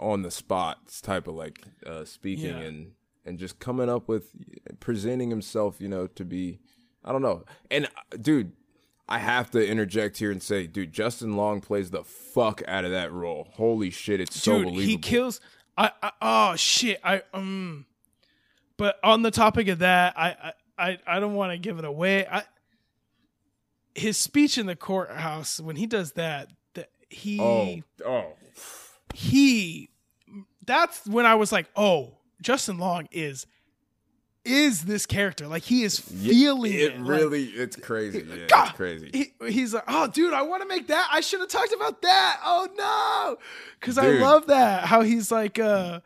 on the spot type of like uh, speaking Yeah. and and just coming up with presenting himself, you know, to be I don't know. And uh, dude, I have to interject here and say, dude, Justin Long plays the fuck out of that role. Holy shit, it's so dude believable. he kills I, I oh shit i um but on the topic of that i i i, don't want to give it away i his speech in the courthouse when he does that that he Oh, oh, he that's when i was like oh justin long is is this character like he is feeling it, it like, really, it's crazy. Yeah, God, it's crazy. he, he's like, oh, dude, I want to make that. I should have talked about that. Oh no, because I love that. How he's like, uh,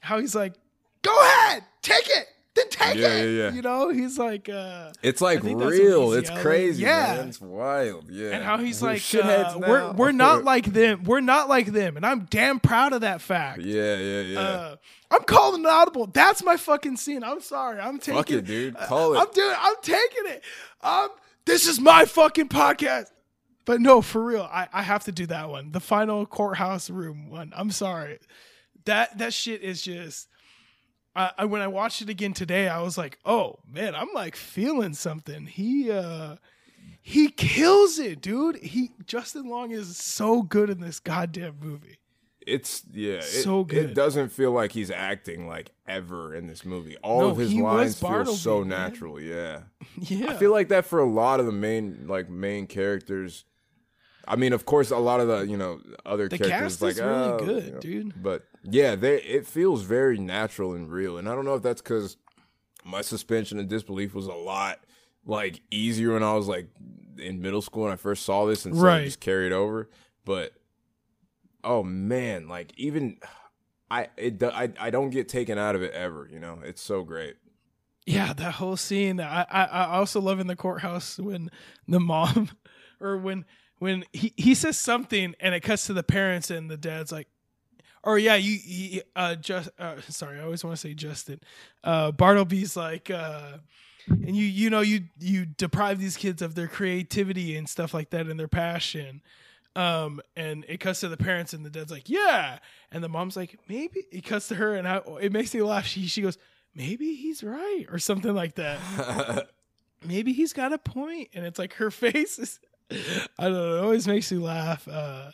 how he's like, go ahead, take it, then take Yeah, it. yeah, yeah. You know, he's like, uh, It's like I think that's real. It's yelling. crazy. Yeah. man. it's wild. Yeah, and how he's We're like, shitheads uh, we're we're not <laughs> like them. We're not like them, and I'm damn proud of that fact. yeah, yeah, yeah. Uh, I'm calling an audible. That's my fucking scene. I'm sorry. I'm taking Fuck it, dude. Call it. I'm doing. I'm taking it. Um, this is my fucking podcast. But no, for real, I, I have to do that one. The final courthouse room one. I'm sorry. That that shit is just. I, I when I watched it again today, I was like, oh man, I'm like feeling something. He uh he kills it, dude. He Justin Long is so good in this goddamn movie. It's yeah, it, So good. It doesn't feel like he's acting like ever in this movie. All No, of his lines feel so man. natural. Yeah, <laughs> Yeah. I feel like that for a lot of the main like main characters. I mean, of course, a lot of the you know other The characters like really oh, good, you know, dude. But yeah, they it feels very natural and real. And I don't know if that's because my suspension of disbelief was a lot like easier when I was like in middle school when I first saw this and so Right. it just carried over. But oh man, like even I it I I don't get taken out of it ever. You know, it's so great. Yeah, that whole scene. I, I I also love in the courthouse when the mom, <laughs> or when when he he says something and it cuts to the parents and the dad's like, or yeah, you, you uh just uh, sorry, I always want to say Justin, uh Bartleby's like uh. And you, you know, you you deprive these kids of their creativity and stuff like that and their passion, um, and it cuts to the parents and the dad's like, yeah, and the mom's like, maybe. It cuts to her and I, it makes me laugh. She she goes, maybe he's right or something like that. <laughs> maybe he's got a point and it's like her <laughs> face is i don't know it always makes me laugh uh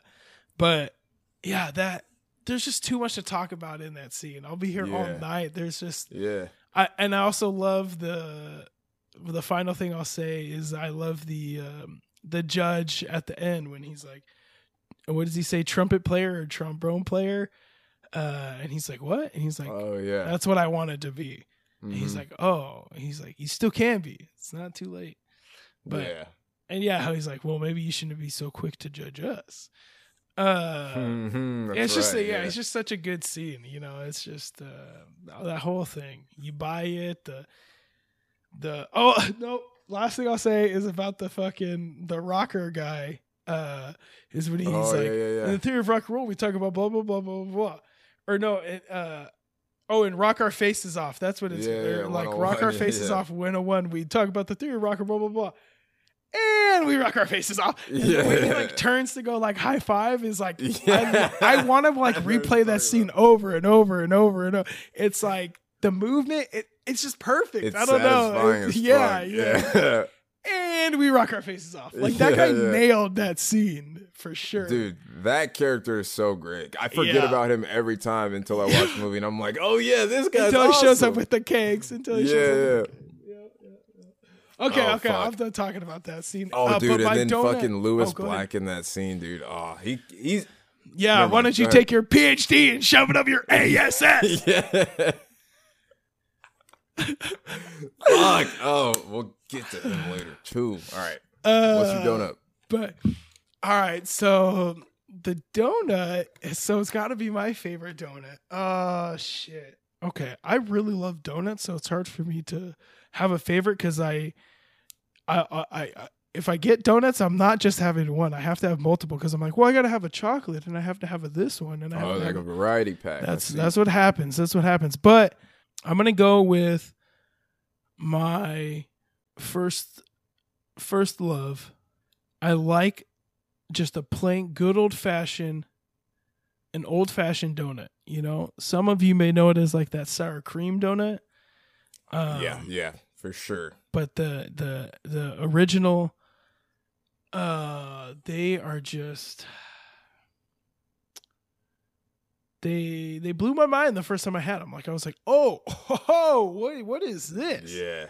but yeah that there's just too much to talk about in that scene i'll be here all night there's just yeah. i and i also love the the final thing i'll say is i love the um the judge at the end when he's like what does he say trumpet player or trombone player uh and he's like what and he's like Oh yeah. that's what i wanted to be and he's like, oh, he's like, you still can be. It's not too late. But yeah. And yeah, how he's like, well, maybe you shouldn't be so quick to judge us. Uh, Mhm, it's just right, a, yeah, it's just such a good scene. You know, it's just uh, that whole thing. You buy it. The the oh <laughs> no. Last thing I'll say is about the fucking the rocker guy. Uh, is when he's Oh, like yeah, yeah, yeah. in the theory of rock and roll, we talk about blah blah blah blah blah. Or no, it, uh, oh, and rock our faces off. That's what it's Yeah, yeah, like. Rock our <laughs> yeah, faces yeah. off. 101. We talk about the theory of rock and blah blah blah. And we rock our faces off. And the way he like turns to go like high five is like Yeah. <laughs> I, I want to like I know what you're replay that scene over and over and over and over. It's like the movement. It, it's just perfect. It's I don't know. as yeah, yeah, yeah. <laughs> And we rock our faces off. Like that Yeah, guy yeah. nailed that scene for sure. Dude, that character is so great. I forget Yeah. about him every time until I watch the movie, and I'm like, oh yeah, this <laughs> guy's until he shows up with the cakes. Until he yeah, shows up. Okay, Oh, okay, fuck. I'm done talking about that scene. Oh, Uh, dude, and then donut- fucking Lewis Oh, go ahead. Black in that scene, dude. Oh, he he's Yeah, Never why don't you take your PhD and shove it up your ASS? <laughs> yeah. Fuck. Oh, we'll get to him later too. All right. Uh, What's your donut? But all right, so the donut. So it's got to be my favorite donut. Oh shit. Okay, I really love donuts, so it's hard for me to have a favorite because I, I, I, I, if I get donuts, I'm not just having one. I have to have multiple because I'm like, well, I gotta have a chocolate and I have to have a this one and I have Oh, like have a a variety pack. That's that's what happens. That's what happens. But I'm gonna go with my first first love. I like just a plain good old fashioned an old fashioned donut. You know, some of you may know it as like that sour cream donut. Um, yeah, yeah, for sure. but the the the original uh they are just they they blew my mind the first time I had them. Like I was like, "Oh, <laughs> oh, what what is this?" Yeah,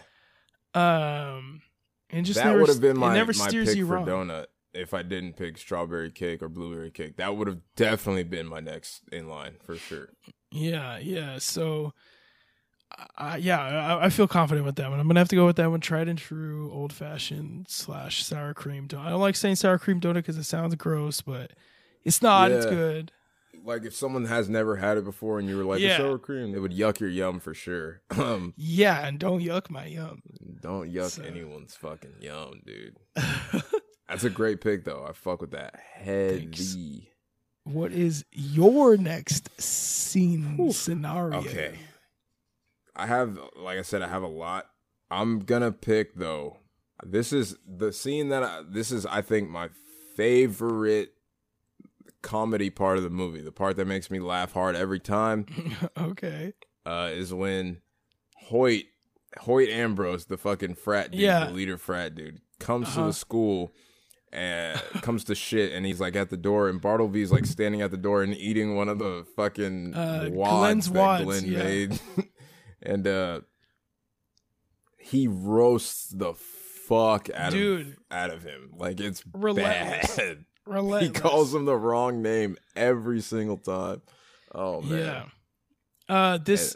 Um and just that would have been my never my steers pick you for wrong. donut if I didn't pick strawberry cake or blueberry cake. That would have definitely been my next in line for sure. Yeah, yeah. So, I yeah, I, I feel confident with that one. I'm gonna have to go with that one. Tried and true, old fashioned slash sour cream donut. I don't like saying sour cream donut because it sounds gross, but it's not. It's good. Like if someone has never had it before and you were like Yeah. Sour cream, it would yuck your yum for sure. <laughs> Um, Yeah, and don't yuck my yum. don't yuck So- anyone's fucking yum, dude. <laughs> That's a great pick though. I fuck with that Thanks. heavy. what is your next scene scenario? Okay. I have, like I said, I have a lot. I'm gonna pick though. This is the scene that I, this is, I think, my favorite comedy part of the movie. The part that makes me laugh hard every time <laughs> okay. uh, is when Hoyt, Hoyt Ambrose, the fucking frat dude, Yeah. the leader frat dude, comes to Uh-huh. the school and comes to shit, and he's like at the door, and Bartleby's like standing at the door and eating one of the fucking Uh, wads Glenn's that wads, Glenn yeah. made, <laughs> and uh, he roasts the fuck out Dude. of out of him, like it's Relentless. bad. <laughs> He calls him the wrong name every single time. Oh man. Yeah. Uh, this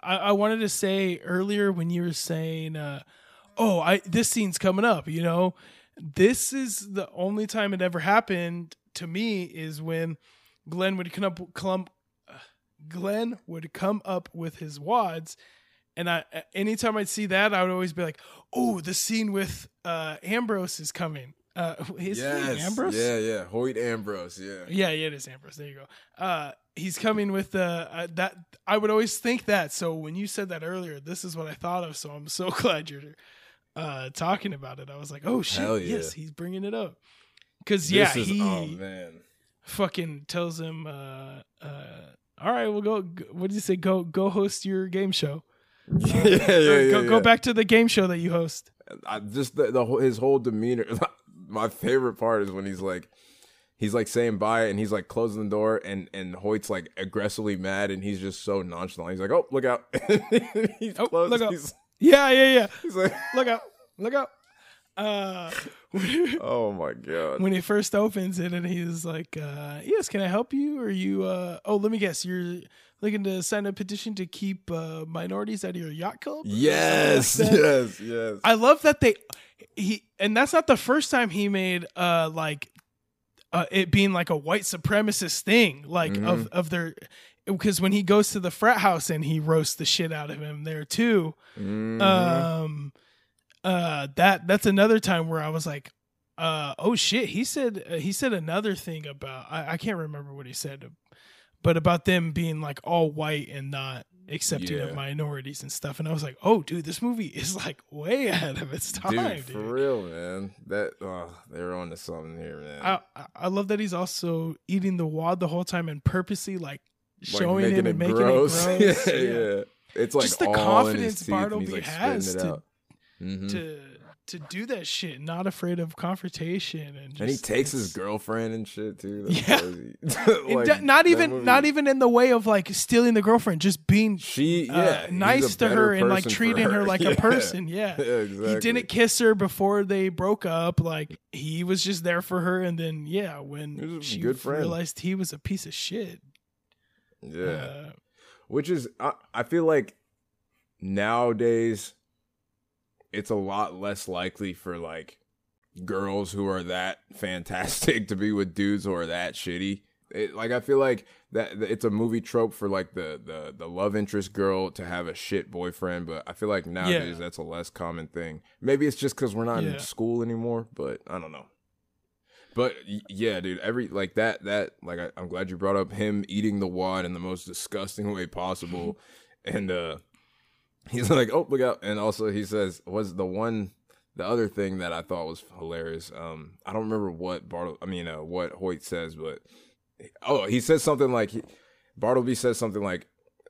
I, I wanted to say earlier when you were saying, uh, "Oh, I this scene's coming up," you know, this is the only time it ever happened to me is when Glenn would come up, clump, Glenn would come up with his wads, and I anytime I'd see that, I would always be like, "Oh, the scene with uh, Ambrose is coming." Uh, <laughs> is yes. Ambrose? Yeah, yeah. Hoyt Ambrose. Yeah. Yeah, yeah, it is Ambrose. There you go. Uh, he's coming with the uh, that. I would always think that. So when you said that earlier, this is what I thought of. So I'm so <laughs> glad you're uh, talking about it. I was like, oh shit, Hell yeah. yes, he's bringing it up. Because yeah, is- he oh man. fucking tells him, uh, uh, "All right, we'll go. What did you say? Go, go host your game show. <laughs> yeah, yeah, yeah, go, go back to the game show that you host." I just the, the whole- his whole demeanor. <laughs> My favorite part is when he's like, he's like saying bye, and he's like closing the door, and and Hoyt's like aggressively mad, and he's just so nonchalant. He's like, "Oh, look out!" <laughs> he's Oh, closed. look out. Yeah, yeah, yeah. he's like, Look out! Look out! Uh, <laughs> "Oh my god!" when he first opens it and he's like uh yes can i help you or you uh oh let me guess you're looking to sign a petition to keep uh minorities out of your yacht club Yes, like yes, yes. i love that they he and that's not the first time he made uh like uh, it being like a white supremacist thing like of Mhm. of their because when he goes to the frat house and he roasts the shit out of him there too Mhm. um uh that that's another time where i was like uh oh shit he said uh, he said another thing about I, I can't remember what he said but about them being like all white and not accepting Yeah. of minorities and stuff and i was like oh dude this movie <laughs> is like way ahead of its time dude, dude, for real, man. That oh, they're on to something here, man. I, I- love that he's also eating the wad the whole time and purposely like Like, showing him and making gross. it gross <laughs> yeah, yeah. It's like Just the confidence Bartleby like, has to- out. Mhm. to to do that shit not afraid of confrontation and just, and he takes his girlfriend and shit too. That's Yeah. crazy. <laughs> Like, d- not even movie- not even in the way of like stealing the girlfriend just being she. uh, Yeah, nice to her and like treating her, like <laughs> Yeah. a person yeah <laughs> Yeah, exactly. he didn't kiss her before they broke up like he was just there for her and then yeah when she realized he was a piece of shit Yeah, uh, which is I, I feel like nowadays it's a lot less likely for like girls who are that <laughs> fantastic to be with dudes who are that shitty. It, like I feel like that it's a movie trope for like the the the love interest girl to have a shit boyfriend, but I feel like nowadays Yeah. that's a less common thing. Maybe it's just because we're not Yeah. in school anymore, but I don't know. But yeah, dude, every like that that like I, I'm glad you brought up him eating the wad in the most disgusting way possible, <laughs> and uh he's like, oh look out, and also he says, was the one the other thing that I thought was hilarious. Um, I don't remember what Bartle. I mean, uh, what Hoyt says, but oh, he says something like he, Bartleby says something like.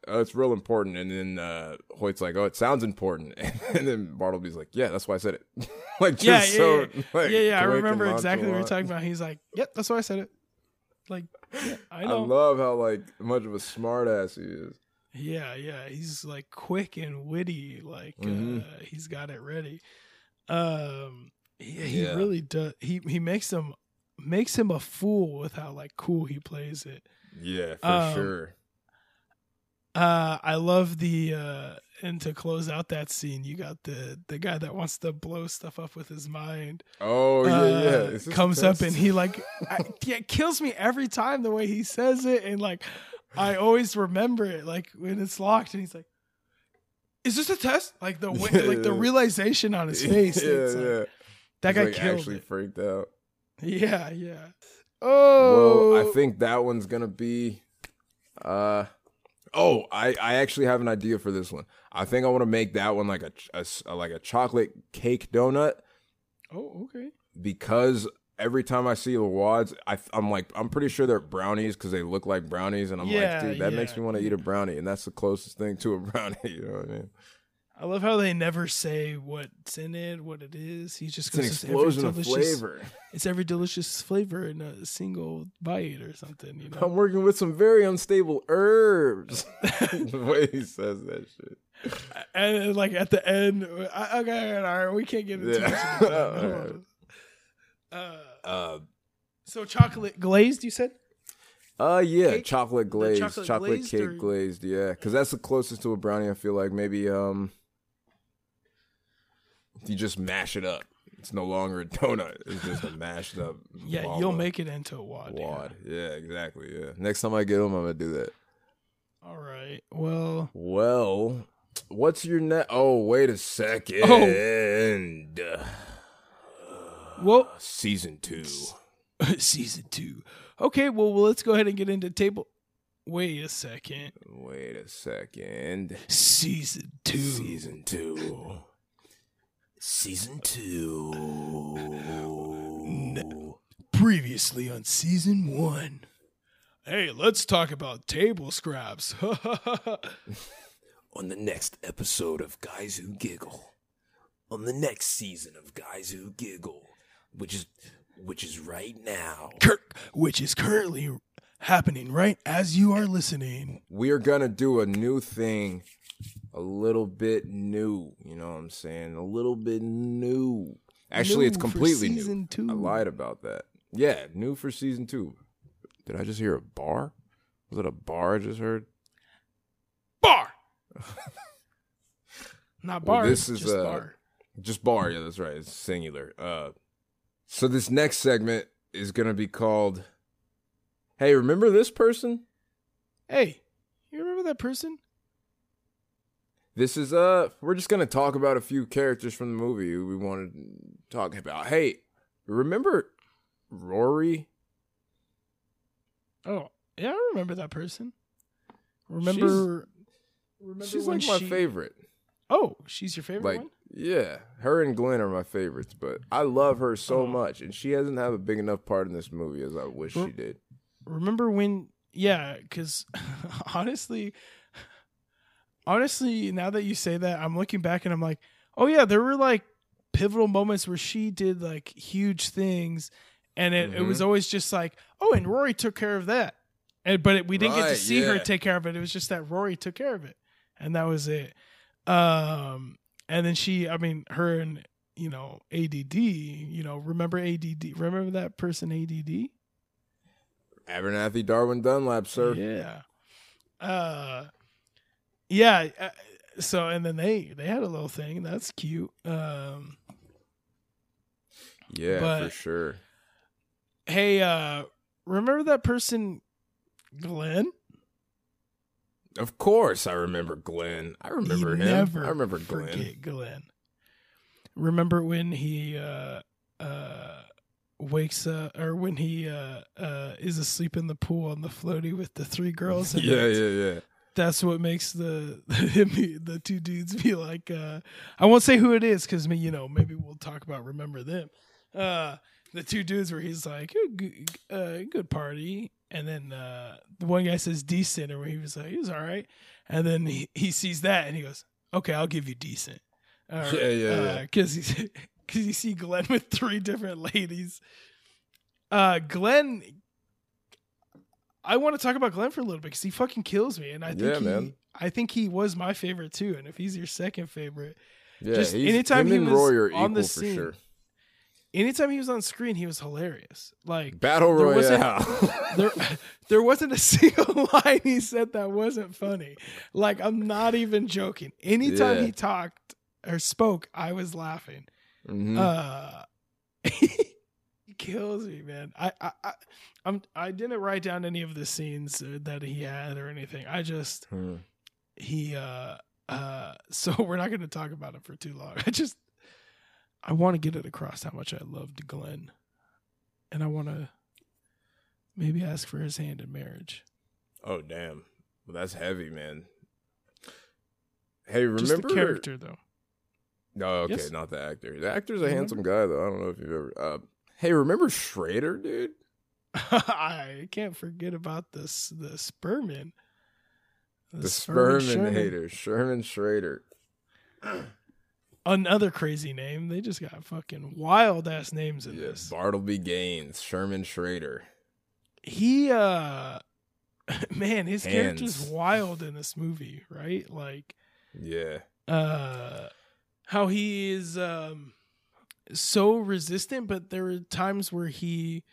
Oh, it's real important, and then uh, Hoyt's like, "Oh, it sounds important," <laughs> and then Bartleby's like, "Yeah, that's why I said it." <laughs> like, just Yeah, yeah, so, yeah. <laughs> like, yeah, yeah. I remember exactly what you're talking about. He's like, "Yep, that's why I said it." Like, yeah, I I love how like much of a smartass he is. Yeah, yeah, he's like quick and witty. Like Mhm. uh, he's got it ready. Um, he, he Yeah. really does. He he makes him makes him a fool with how like cool he plays it. Yeah, for Um, sure. Uh, I love the uh, and to close out that scene, you got the the guy that wants to blow stuff up with his mind. Oh yeah, uh, yeah. A comes up and he like I, yeah, it kills me every time the way he says it and like I always remember it like when it's locked and he's like is this a test like the way, like the <laughs> realization on his <laughs> face yeah, it's like, yeah. that guy like, killed actually it freaked out. yeah yeah oh Well, I think that one's gonna be. Uh, oh, I I actually have an idea for this one. I think I want to make that one like a, a s- like a chocolate cake donut oh okay because every time I see the wads, I I'm like I'm pretty sure they're brownies because they look like brownies, and I'm Yeah, like, dude, that makes me want to eat a brownie, and that's the closest thing to a <laughs> brownie. You know what I mean? I love how they never say what's in it what it is he just It's an goes "It's every explosion of delicious- flavor. <laughs> it's every delicious flavor in a single bite or something you know I'm working with some very unstable herbs. <laughs> the way he says that shit. and like at the end, I, okay, all right, we can't get into Yeah. it. Uh, Uh, so chocolate glazed, you said? uh, yeah, Cake? chocolate glazed, chocolate chocolate, glazed cake or- glazed, yeah, because that's the closest to a brownie. I feel like maybe um, you just mash it up. It's no longer a donut. It's just a mashed up. <laughs> Yeah, ball you'll make it into a wad. yeah. wad. Yeah, exactly. Yeah. Next time I get them, I'm gonna do that. All right. Well, Well, what's your net? Oh, wait a second. Oh. Well, uh, Season two. <laughs> season two. Okay. Well, well, let's go ahead and get into table. Wait a second. Wait a second. Season two. Season two. Season two. No. Previously on season one. Hey, let's talk about table scraps. <laughs> On the next episode of Guys Who Giggle. On the next season of Guys Who Giggle, which is which is right now. Kirk, which is currently happening right as you are listening. We are gonna do a new thing, a little bit new. You know what I'm saying? A little bit new. Actually, it's New for completely season new. two. I lied about that. Yeah, new for season two. Did I just hear a bar? Was it a bar I just heard? Bar. <laughs> Not Well, bar. this is, just uh, bar. Just bar, yeah, that's right. It's singular. Uh so this next segment is gonna be called Hey, remember this person? Hey, you remember that person? This is uh we're just gonna talk about a few characters from the movie we want to talk about. Hey, remember Rory? Oh, yeah, I remember that person. Remember? remember She's like my she- favorite. Oh, she's your favorite Like one. Yeah, her and Glenn are my favorites, but I love her so Oh. much, and she hasn't had a big enough part in this movie as I wish Well- she did. Remember when? Yeah, because <laughs> honestly, honestly, now that you say that, I'm looking back and I'm like, oh yeah, there were like pivotal moments where she did like huge things, and it, it Mm-hmm. was always just like, oh, and Rory took care of that, and but it, we didn't get to Right, see her take care of it. It was just that Rory took care of it, and that was it. Um, and then she, I mean, her and you know ADD, you know, remember ADD? Remember that person ADD? Abernathy Darwin Dunlap, sir. Yeah. Uh yeah, uh, so and then they they had a little thing. That's cute. Um Yeah, for sure. hey, uh remember that person Glenn? Of course, I remember Glenn. I remember You him. Never I remember Glenn. Glenn. Remember when he uh uh wakes up or when he uh uh is asleep in the pool on the floaty with the three girls <laughs> Yeah, yeah, yeah. that's what makes the <laughs> be- the two dudes be like uh I won't say who it is because me you know maybe we'll talk about remember them uh the two dudes where he's like "Oh, good, uh, good party and then uh the one guy says decent or where he was like he was all right and then he, he sees that and he goes okay I'll give you decent Or, Yeah, yeah, yeah. because he's <laughs> because you see Glenn with three different ladies uh Glenn I want to talk about Glenn for a little bit because he fucking kills me, and I think Yeah, he, man. I think he was my favorite too. And if he's your second favorite, Yeah, Just anytime he was Roy on the scene, sure. Anytime he was on screen, he was hilarious. Like Battle there Royale. <laughs> there, there wasn't a <laughs> single line he said that wasn't funny. Like I'm not even joking. Anytime Yeah. he talked or spoke, I was laughing. Mhm. Uh, <laughs> he kills me, man. I, I, I, I'm, I didn't write down any of the scenes uh, that he had or anything. I just Hmm. he, uh, uh. So we're not going to talk about it for too long. I just, I want to get it across how much I loved Glenn, and I want to maybe ask for his hand in marriage. Oh damn, well, that's heavy, man. Hey, remember Just the character, though. No, okay, Yes? not the actor. The actor's a Remember? handsome guy, though. I don't know if you've ever. Uh, hey, remember Schrader, dude? <laughs> I can't forget about this the Spurman. The Spurman Sperman Sherman. hater, Sherman Schrader. <clears throat> Another crazy name. They just got fucking wild ass names in Yeah, this. Bartleby Gaines, Sherman Schrader. He uh <laughs> man, his character's Hands. wild in this movie, right? Like Yeah, uh how he is um so resistant, but there were times where he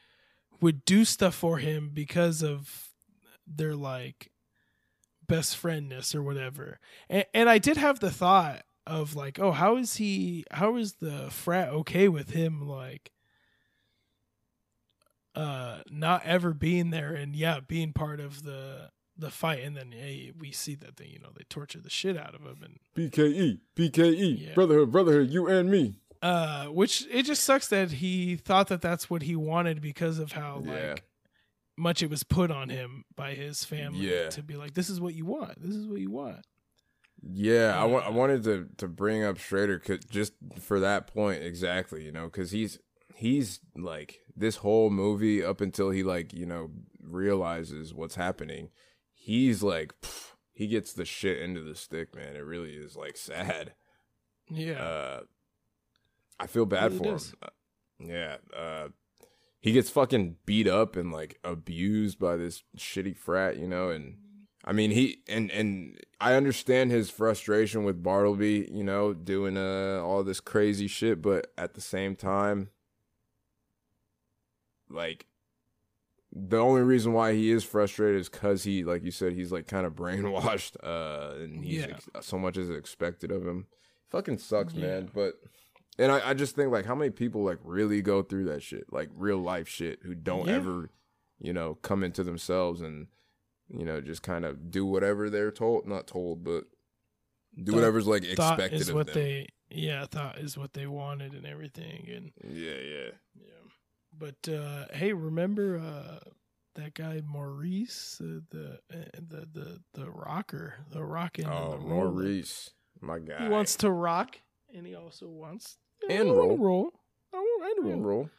would do stuff for him because of their like best friendness or whatever. And, and I did have the thought of like, oh, how is he? How is the frat okay with him? Like, uh, not ever being there and yeah, being part of the the fight. And then hey, we see that they, you know, they torture the shit out of him and BKE, BKE, Yeah. brotherhood, brotherhood, you and me. uh which it just sucks that he thought that that's what he wanted because of how Yeah. like much it was put on him by his family Yeah. to be like this is what you want this is what you want Yeah, I wa- I wanted to to bring up Schrader just for that point exactly, you know, because he's he's like this whole movie up until he like you know realizes what's happening. He's like pff, he gets the shit into the stick, man. It really is like sad. yeah Uh, I feel bad Really for does. him. Uh, Yeah, uh, he gets fucking beat up and like abused by this shitty frat, you know, and I mean he and and I understand his frustration with Bartleby, you know, doing uh all this crazy shit, but at the same time, like the only reason why he is frustrated is because he, like you said, he's like kind of <laughs> brainwashed, uh, and he's Yeah. ex- so much is expected of him. Fucking sucks, Yeah. man. But and I, I just think like how many people like really go through that shit, like real life shit, who don't Yeah. ever, you know, come into themselves and you know just kind of do whatever they're told, not told, but do Thought- whatever's like expected is of what them. they yeah thought is what they wanted and everything and yeah, yeah. yeah but uh hey remember uh that guy Maurice uh, the uh, the the the rocker the rockin' Oh, the. Maurice, my guy. he wants to rock and he also wants And roll. roll I want and roll. And roll.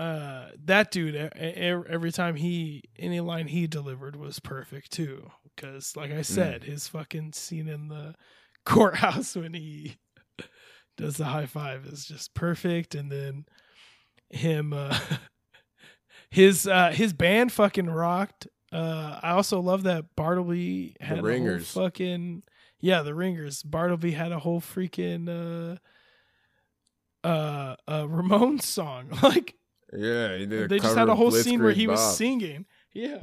Uh that dude every time he any line he delivered was perfect too. Because like Mm. i said his fucking scene in the <laughs> courthouse when he <laughs> does the high five is just perfect. And then him uh <laughs> his uh his band fucking rocked. Uh i also love that bartleby had a whole Ringers. fucking yeah the ringers. Bartleby had a whole freaking uh uh uh Ramones song. Like Yeah, he did. they just had a whole scene where he was singing. Yeah.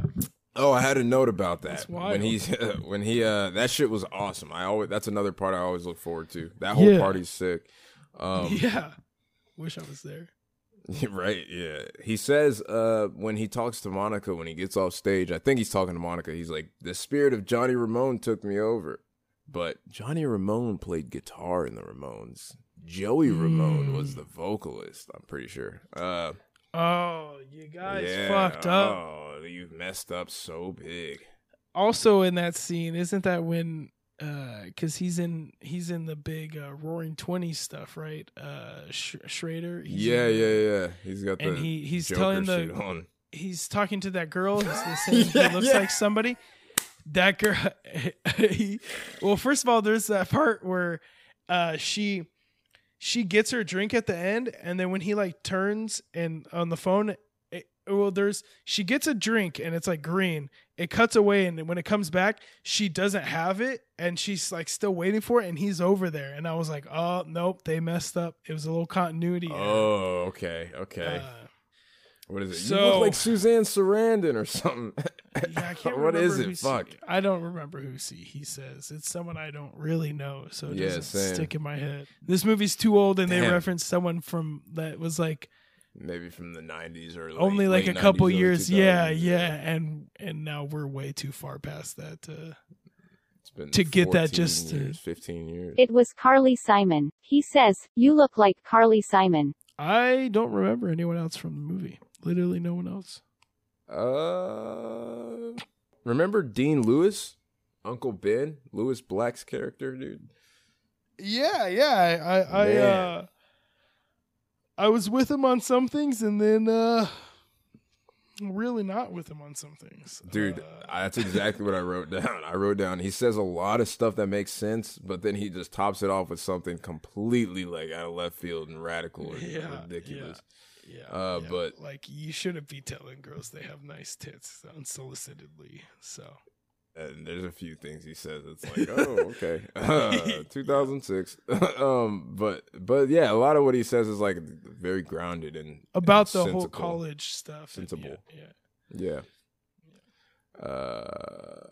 Oh, I had a note about that. When he's <laughs> when he uh that shit was awesome. I always that's another part I always look forward to. That whole Yeah. party's sick. Um <laughs> yeah. Wish I was there. <laughs> right, yeah. He says uh when he talks to Monica when he gets off stage, I think he's talking to Monica. He's like, "The spirit of Johnny Ramone took me over." But Johnny Ramone played guitar in the Ramones. Joey Ramone was Mm. the vocalist, I'm pretty sure. Uh Oh, you guys yeah. fucked up. Oh, you've messed up so big. also in that scene, isn't that when because he's in he's in the big uh, Roaring Twenties stuff, right? Uh, Sh- Schrader. yeah, in- yeah, yeah. He's got the And he he's Joker telling the on. he's talking to that girl. He's the <laughs> same, Yeah, he looks yeah. like somebody. That girl. <laughs> he, well, first of all, there's that part where uh, she she gets her drink at the end, and then when he like turns and on the phone, it, well, there's she gets a drink and it's like green. It cuts away, and when it comes back, she doesn't have it, and she's like still waiting for it, and he's over there, and I was like, oh nope, they messed up. It was a little continuity. error. Oh, okay, okay. Uh, what is it? you look like Suzanne Sarandon or something. <laughs> Yeah, I can't what remember is who it? Fuck. I don't remember who C he says. It's someone I don't really know, so it Yeah, doesn't same. stick in my head. This movie's too old, and they reference someone from that was like Maybe from the '90s or late, only like a late couple 90s, early years. Yeah, yeah, and and now we're way too far past that. Uh, It's been to get that 14 just to- years, 15 years. It was Carly Simon. He says, You look like Carly Simon. I don't remember anyone else from the movie. Literally, no one else. Uh, remember Dean Lewis, Uncle Ben, Lewis Black's character, dude. Yeah, yeah. I, I, I, uh, I was with him on some things, and then uh, really not with him on some things. Dude, Uh, that's exactly what I wrote <laughs> down. I wrote down he says a lot of stuff that makes sense, but then he just tops it off with something completely like out of left field and radical and <laughs> Yeah, ridiculous. yeah, uh, yeah. but- like you shouldn't be telling girls they have nice tits unsolicitedly. So And there's a few things he says. It's <laughs> like, oh, okay, uh, <laughs> 2006. <laughs> um, but but yeah, a lot of what he says is like very grounded and about and the whole college stuff, Sensible. Yeah, Yeah. Uh,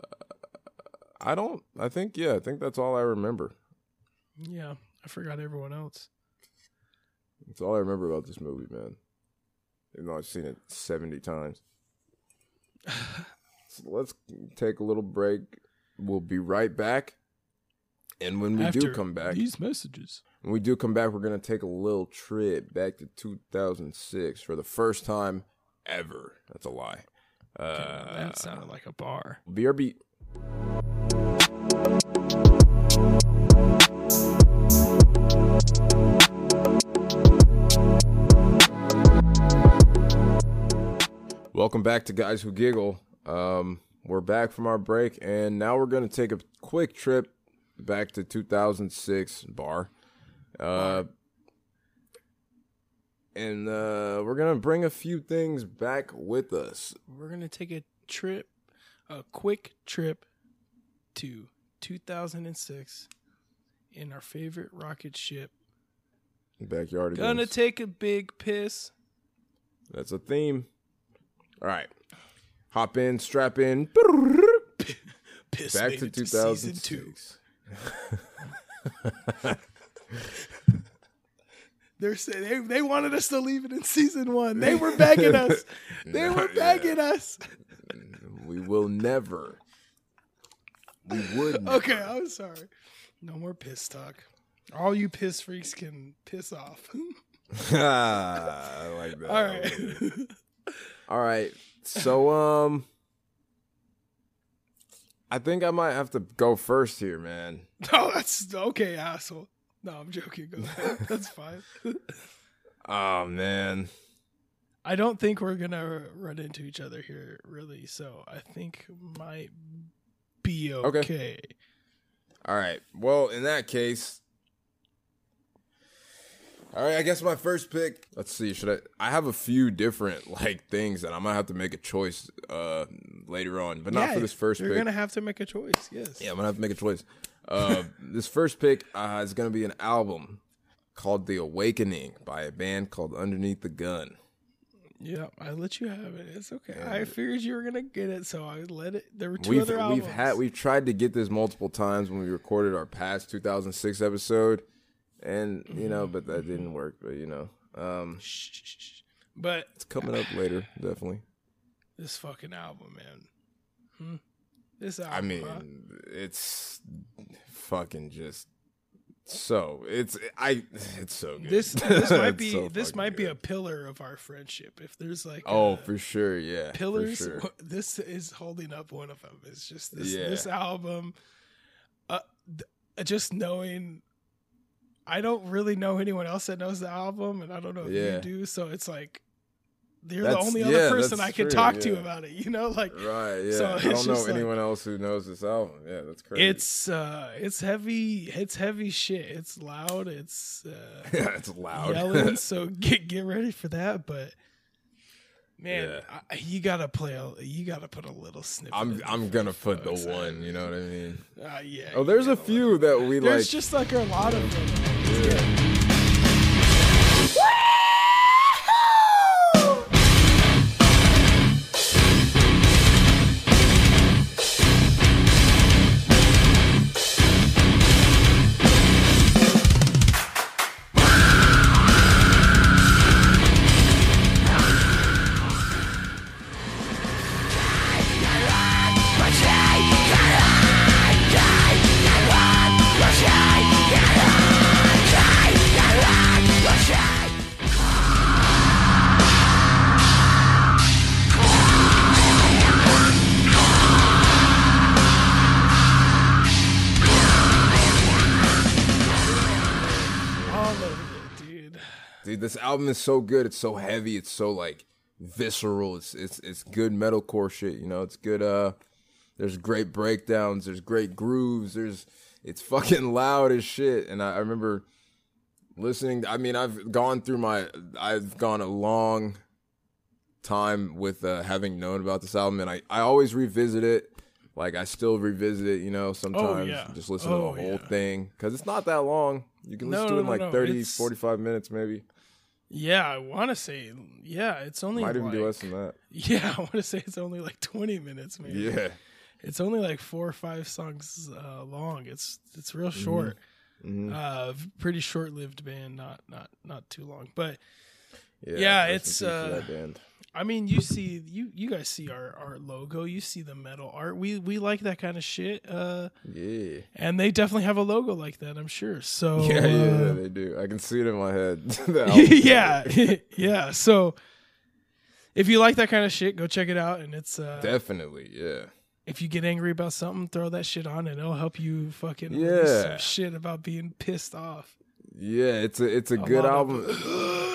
I don't. I think yeah. I think that's all I remember. yeah, yeah. I forgot everyone else. That's all I remember about this movie, man. Even though I've seen it seventy times. So <sighs> let's take a little break. We'll be right back. And when we do come back, these messages. when we do come back, we're gonna take a little trip back to 2006 for the first time ever. That's a lie. Uh, that sounded like a bar. BRB. Welcome back to Guys Who Giggle. Um, we're back from our break, and now we're going to take a quick trip back to 2006 bar. Uh, and uh, we're going to bring a few things back with us. We're gonna take a trip, a quick trip to 2006 in our favorite rocket ship. Backyard again. Gonna take a big piss. That's a theme. All right. Hop in, strap in. Piss Back to it season two. They're saying they, they wanted us to leave it in season one. They were begging <laughs> us. They were begging us. We will never. We would. Never. Okay, I'm sorry. No more piss talk. All you piss freaks can piss off. <laughs> Ah, I like that. All right. <laughs> All right. So, <laughs> um, I think I might have to go first here, man. <laughs> no, that's okay, asshole. No, I'm joking. <laughs> That's fine. Oh man. I don't think we're gonna run into each other here, really. So I think might be okay. Okay. All right. Well, in that case, all right. I guess my first pick. Let's see. Should I? I have a few different like things that I might have to make a choice uh later on, but not Yeah, for this first You're pick. gonna have to make a choice. Yes. Yeah, I'm gonna have to make a choice. Uh, <laughs> this first pick uh, is gonna be an album called "The Awakening" by a band called Underneath the Gun. Yeah, I let you have it. It's okay. I figured you were gonna get it, so I let it. There were 2 we've other albums. we've had we've tried to get this multiple times when we recorded our past 2006 episode, and you know, but that didn't work. But you know, um. But it's coming up later, definitely. this fucking album, man. Hmm? This album. I mean, huh? it's fucking just so it's I it's so good. This this might <laughs> be so this might be a pillar of our friendship. If there's like oh for sure yeah pillars, sure. this is holding up one of them. It's just this Yeah. this album. Uh, th- just knowing. I don't really know anyone else that knows the album, and I don't know if Yeah. you do. So it's like you're That's- the only yeah, other person I can true, talk to about it. You know, like Right, yeah. So I don't know like- anyone else who knows this album. Yeah, that's crazy. it's uh it's heavy. It's heavy shit. It's loud. It's uh, <laughs> yeah, it's loud. yelling. <laughs> so get get ready for that. But man, Yeah. I, you gotta play. A, you gotta put a little snippet. I'm I'm gonna put the one. You know what I mean? Uh, yeah. Oh, there's a few that we There's like. There's just like a lot of them. Yeah. This album is so good. It's so heavy. It's so like visceral. It's it's it's good metalcore shit. You know, it's good. Uh, there's great breakdowns. There's great grooves. There's it's fucking loud as shit. And I, I remember listening. I mean, I've gone through my. I've gone a long time with uh, having known about this album, and I I always revisit it. Like I still revisit it, you know, sometimes yeah. just listen Oh, to the whole yeah. thing cuz it's not that long. You can No, listen to it in no, like no. 30, It's- 45 minutes maybe. Yeah, I want to say. Yeah, it's only Might even like, be less than that. <laughs> Yeah, I want to say it's only like 20 minutes, maybe. Yeah. It's only like four or five songs uh, long. It's it's real short. Mhm. Uh, pretty short-lived band. Not not not too long, but Yeah, Yeah, it's, uh, that band. I mean, you see, you you guys see our our logo. You see the metal art. We we like that kind of shit. Uh, Yeah. and they definitely have a logo like that. I'm sure. So <laughs> Yeah, yeah, uh, they do. I can see it in my head. <laughs> <laughs> Yeah, yeah. So if you like that kind of shit, go check it out. And it's uh, Definitely, yeah. if you get angry about something, throw that shit on, and it'll help you fucking Yeah. some shit about being pissed off. Yeah, it's a it's a good lot of- album. <gasps>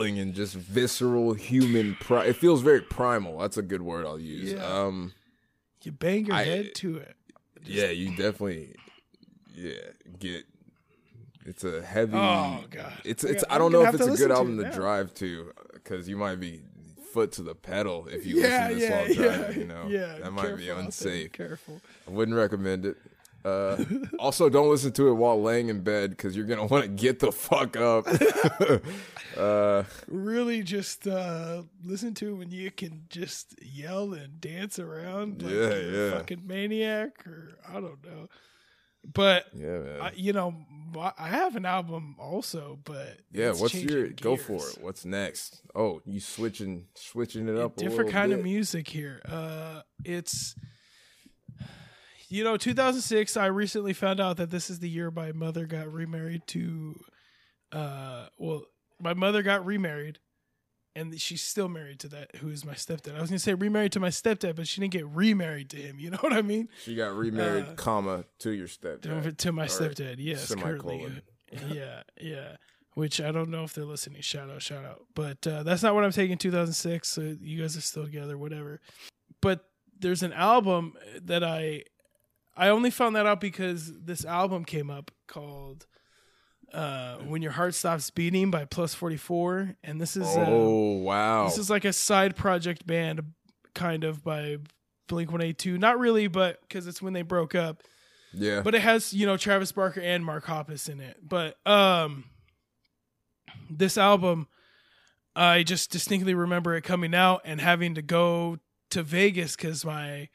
yelling and just visceral human. Pri- it feels very primal. That's a good word I'll use. Yeah. Um, You bang your I- head to it. yeah, you definitely, yeah, get. It's a heavy. Oh, God. It's it's. I don't know if it's a good listen to album to drive to because you might be foot to the pedal if you yeah, listen to this yeah, while yeah, driving. You know, yeah. that might be unsafe. Careful. I wouldn't recommend it. Uh, also, don't listen to it while laying in bed because you're gonna want to get the fuck up. <laughs> uh, Really, just uh, listen to it when you can just yell and dance around like Yeah, yeah. fucking maniac, or I don't know. But yeah, man. I, you know, I have an album also, but yeah, what's your go for it? What's next? Oh, you switching switching it up a different kind of music here. Uh, it's you know 2006. I recently found out that this is the year my mother got remarried to. Uh, well, my mother got remarried, and she's still married to that who is my stepdad. I was gonna say remarried to my stepdad, but she didn't get remarried to him. <laughs> You know what I mean? She got remarried, Uh, comma to your stepdad. to my stepdad, yes, currently. <laughs> yeah, yeah. Which I don't know if they're listening. Shout out, shout out. But uh, that's not what I'm taking. 2006. So you guys are still together, whatever. But there's an album that I I only found that out because this album came up called uh, "When Your Heart Stops Beating" by Plus 44, and this is uh, Oh wow! this is like a side project band, kind of by Blink 182. Not really, but because it's when they broke up yeah, but it has you know Travis Barker and Mark Hoppus in it. But um, this album, I just distinctly remember it coming out and having to go to Vegas because my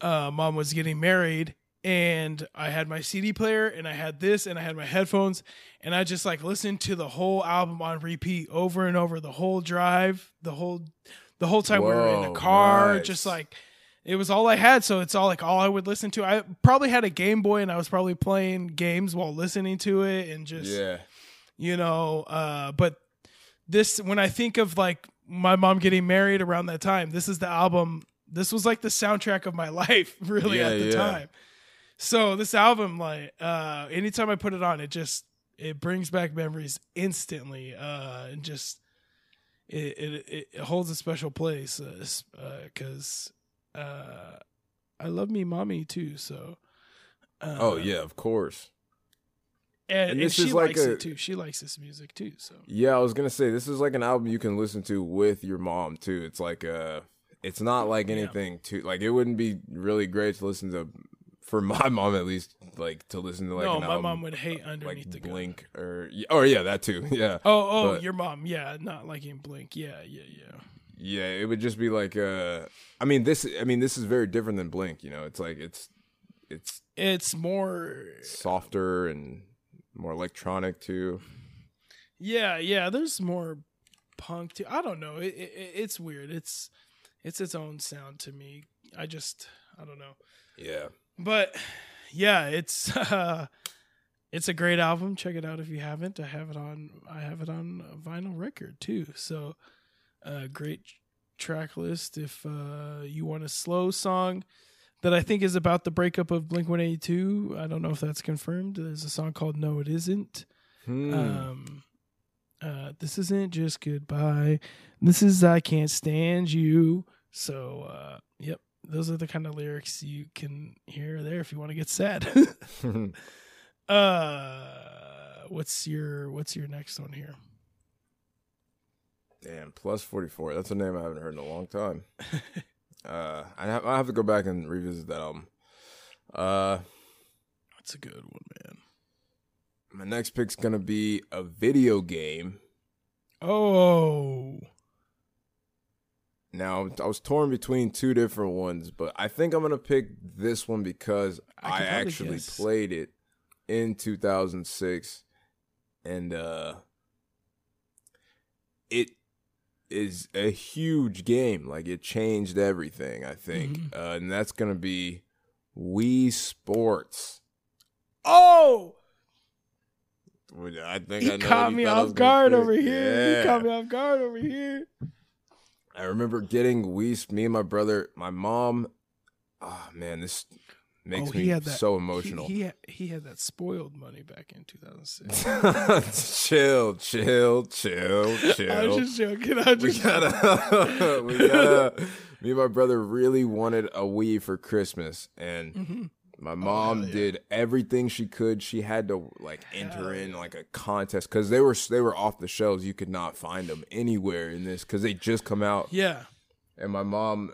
uh, mom was getting married, and I had my CD player and I had this and I had my headphones and I just like listened to the whole album on repeat over and over the whole drive, the whole the whole time we were in the car, nice. just like it was all I had, so it's all like all I would listen to. I probably had a Game Boy and I was probably playing games while listening to it and just Yeah. you know uh but this when i think of like my mom getting married around that time this is the album this was like the soundtrack of my <laughs> life really Yeah, at the yeah. time so this album like uh anytime i put it on it just it brings back memories instantly uh and just it it, it holds a special place because uh, i love me mommy too so uh, Oh yeah, of course. and, And and this she is like likes a- it too she likes this music too so Yeah, I was gonna say this is like an album you can listen to with your mom too. It's like uh it's not like Yeah. anything too like it wouldn't be really great to listen to for my <laughs> mom at least like to listen to like no, my album mom would hate underneath like the gun. Blink or or yeah that too <laughs> yeah Oh, oh, But- your mom, yeah, not liking Blink, yeah, yeah, yeah. yeah it would just be like uh I mean this I mean this is very different than Blink you know it's like it's it's It's more, softer and more electronic too yeah, yeah. There's more punk too. I don't know. It, it, it's weird. It's it's its own sound to me. I just I don't know. yeah But yeah, it's <laughs> uh it's a great album. Check it out if you haven't. I have it on I have it on vinyl record too. So uh great track list if uh you want a slow song that I think is about the breakup of Blink 182. I don't know if that's confirmed. There's a song called No It Isn't. Hmm. Um uh this isn't just goodbye. This is I can't stand you. So uh yep, those are the kind of lyrics you can hear there if you want to get sad. <laughs> <laughs> uh what's your what's your next one here? Damn, plus 44. That's a name I haven't heard in a long time. <laughs> uh, I have, I have to go back and revisit that album. Uh, That's a good one, man. My next pick's going to be a video game. Oh. Now, I was torn between two different ones, but I think I'm going to pick this one because I I, actually guess. played it in 2006 and uh it is a huge game. Like it changed everything, I think. Mhm. Uh, and that's going to be Wii Sports. Oh, I think he I know caught me thought I was off guard pick. over here. He caught me off guard over here. I remember getting Wii. Me and my brother, my mom. Oh man, this makes oh, me that, so emotional. He, he, had, he had that spoiled money back in 2006. <laughs> chill, chill, chill, chill. <laughs> I was just joking. I we just gotta, <laughs> we gotta. Me and my brother really wanted a Wii for Christmas, and Mhm. My mom hell yeah. did everything she could. She had to like enter in like a contest because they were they were off the shelves. You could not find them anywhere in this because they just come out. Yeah. And my mom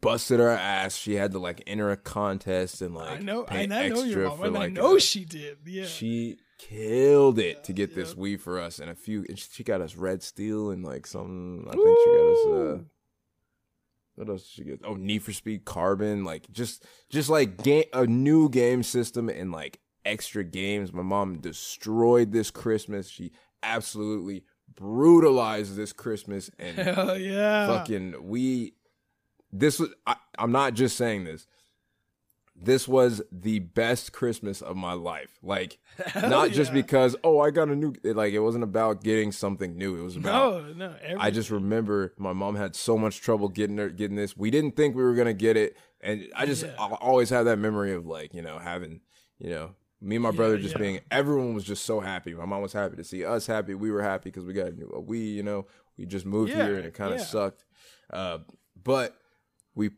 busted her ass. She had to like enter a contest and like I know. pay And I know your mom. And I know a- she did. Yeah. she killed it to get this Yep. Wii for us, and a few. And she got us Red Steel and like some. I think she got us. Uh. What else did she get? Oh, Need for Speed Carbon. Like just, just like game a new game system and like extra games. My mom destroyed this Christmas. She absolutely brutalized this Christmas and <laughs> Hell yeah. fucking we this was I, i'm not just saying this this was the best christmas of my life. Like <laughs> Hell not just because oh i got a new like it wasn't about getting something new. It was about No, no. i just remember my mom had so much trouble getting her getting this. We didn't think we were gonna get it. And i just Yeah. always have that memory of like you know having you know me and my Yeah, brother just yeah. being everyone was just so happy. My mom was happy to see us happy. We were happy because we got a new Wii, you know? We just moved Yeah, here and it kind of yeah. sucked. Uh, but we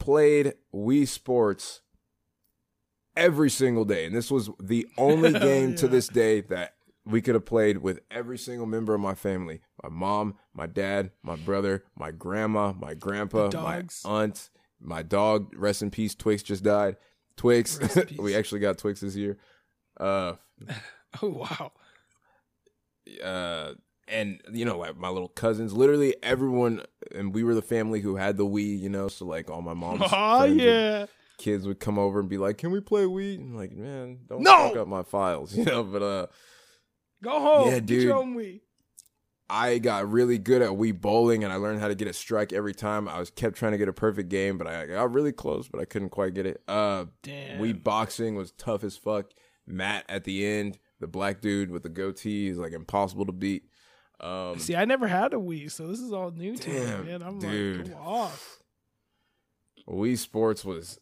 played Wii Sports every single day, and this was the only Hell <laughs> game to this day that we could have played with every single member of my family: my mom, my dad, my brother, my grandma, my grandpa, my aunt, my dog. Rest in peace. Twix just died. Twix. Rest in <laughs> peace. we actually got Twix this year. Uh, <laughs> Oh, wow. uh and you know like my little cousins literally everyone and we were the family who had the wii you know so like all my mom's Oh, yeah. Kids would come over and be like, "Can we play Wii?" I'm like, man, don't No! fuck up my files, <laughs> you know. But uh, Go home. Yeah, dude. your own Wii. I got really good at Wii bowling, and I learned how to get a strike every time. I was kept trying to get a perfect game, but I got really close, but I couldn't quite get it. Uh, Damn. Wii boxing was tough as fuck. Matt at the end, the black dude with the goatee, is like impossible to beat. Um, See, I never had a Wii, so this is all new to me, man. I'm dude. like, go off. Wii Sports was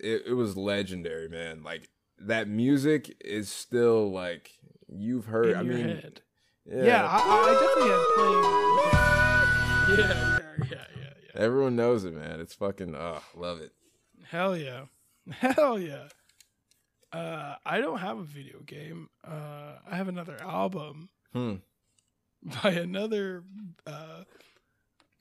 it, it was legendary, man. Like that music is still like you've heard. In I your mean, head. yeah, Yeah, I, I I definitely had played. Yeah, <laughs> yeah, yeah, yeah, yeah. everyone knows it, man. It's fucking, oh, love it. Hell yeah. <laughs> Hell yeah. Uh, I don't have a video game. Uh, I have another album Hmm. <laughs> by another uh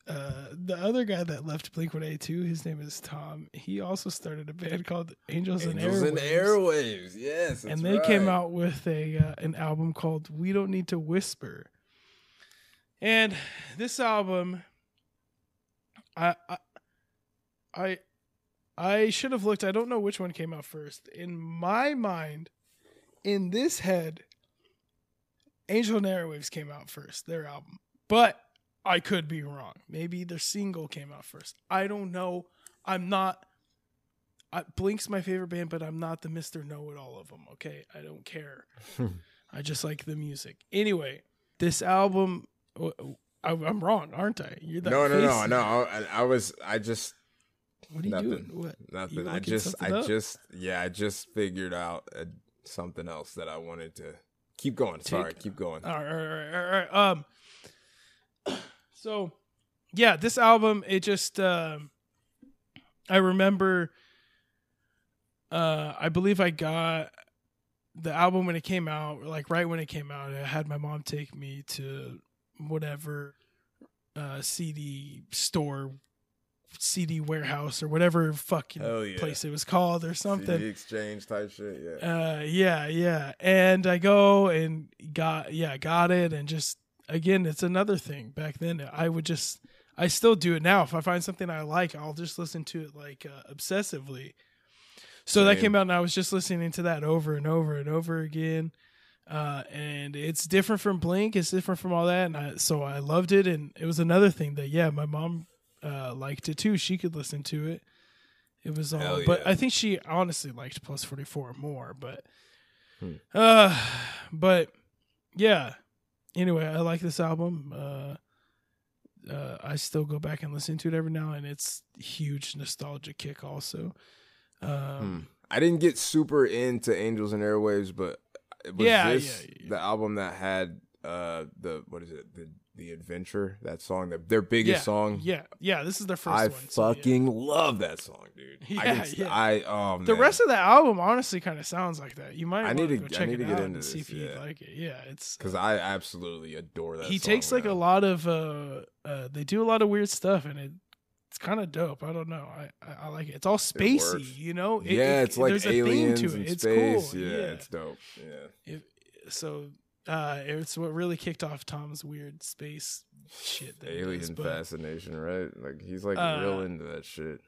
uh the other guy that left Blink 182, his name is Tom. He also started a band called Angels, Angels and and Airwaves. Airwaves, yes, and they came out with a uh, an album called We Don't Need to Whisper. And this album I I I, I should have looked. I don't know which one came out first. In my mind, in this head, Angel and Airwaves came out first, their album. But I could be wrong. Maybe their single came out first. I don't know. I'm not I, Blink's my favorite band, but I'm not the Mister Know It All of them. Okay, I don't care. <laughs> I just like the music. Anyway, this album, I, am wrong, aren't I? You're that No, no, no, face- no. I, I was, I just, What are you nothing, doing? What? nothing. You I just, I up? just, yeah, I just figured out uh, something else that I wanted to keep going. Sorry, Take- keep going. All right, all right, all right. Um, so yeah, this album, it just, um, I remember, uh, I believe I got the album when it came out, like right when it came out. I had my mom take me to whatever uh, CD store, CD warehouse, or whatever fucking yeah. place it was called, or something. CD exchange type shit. Yeah. Uh, yeah, yeah. And I go and got, yeah, got it. And just, again, it's another thing. Back then, I would just, I still do it now. If I find something I like, I'll just listen to it like uh, obsessively. So that came out, and I was just listening to that over and over and over again. Uh, and it's different from Blink. It's different from all that. And I, so I loved it. And it was another thing that, yeah, my mom uh, liked it too. She could listen to it. It was all, Hell but. I think she honestly liked Plus 44 more. But, Hmm. uh, but yeah. Anyway, I like this album. Uh, uh, I still go back and listen to it every now and it's huge nostalgia kick also. Um, Hmm. I didn't get super into Angels and Airwaves, but it was Yeah, this yeah, yeah. the album that had uh the what is it the the adventure that song that their biggest yeah, song? Yeah, yeah. This is their first I one. so, yeah. fucking love that song, dude. I, Yeah, can, yeah. I oh man. The rest of the album honestly kind of sounds like that. You might. I need to- go I need it to get into and see this, if you like it. Yeah, it's because I absolutely adore that. he song, takes like a lot of uh, uh they do a lot of weird stuff and it it's kind of dope. I don't know. I, I I like it. It's all spacey, works. you know. It- yeah, it- it's like there's a theme aliens to it. in It's space. cool. Yeah, Yeah, it's dope. Yeah. so uh, it's what really kicked off Tom's weird space shit. Does, Alien but- fascination, right? Like he's like Uh, real into that shit.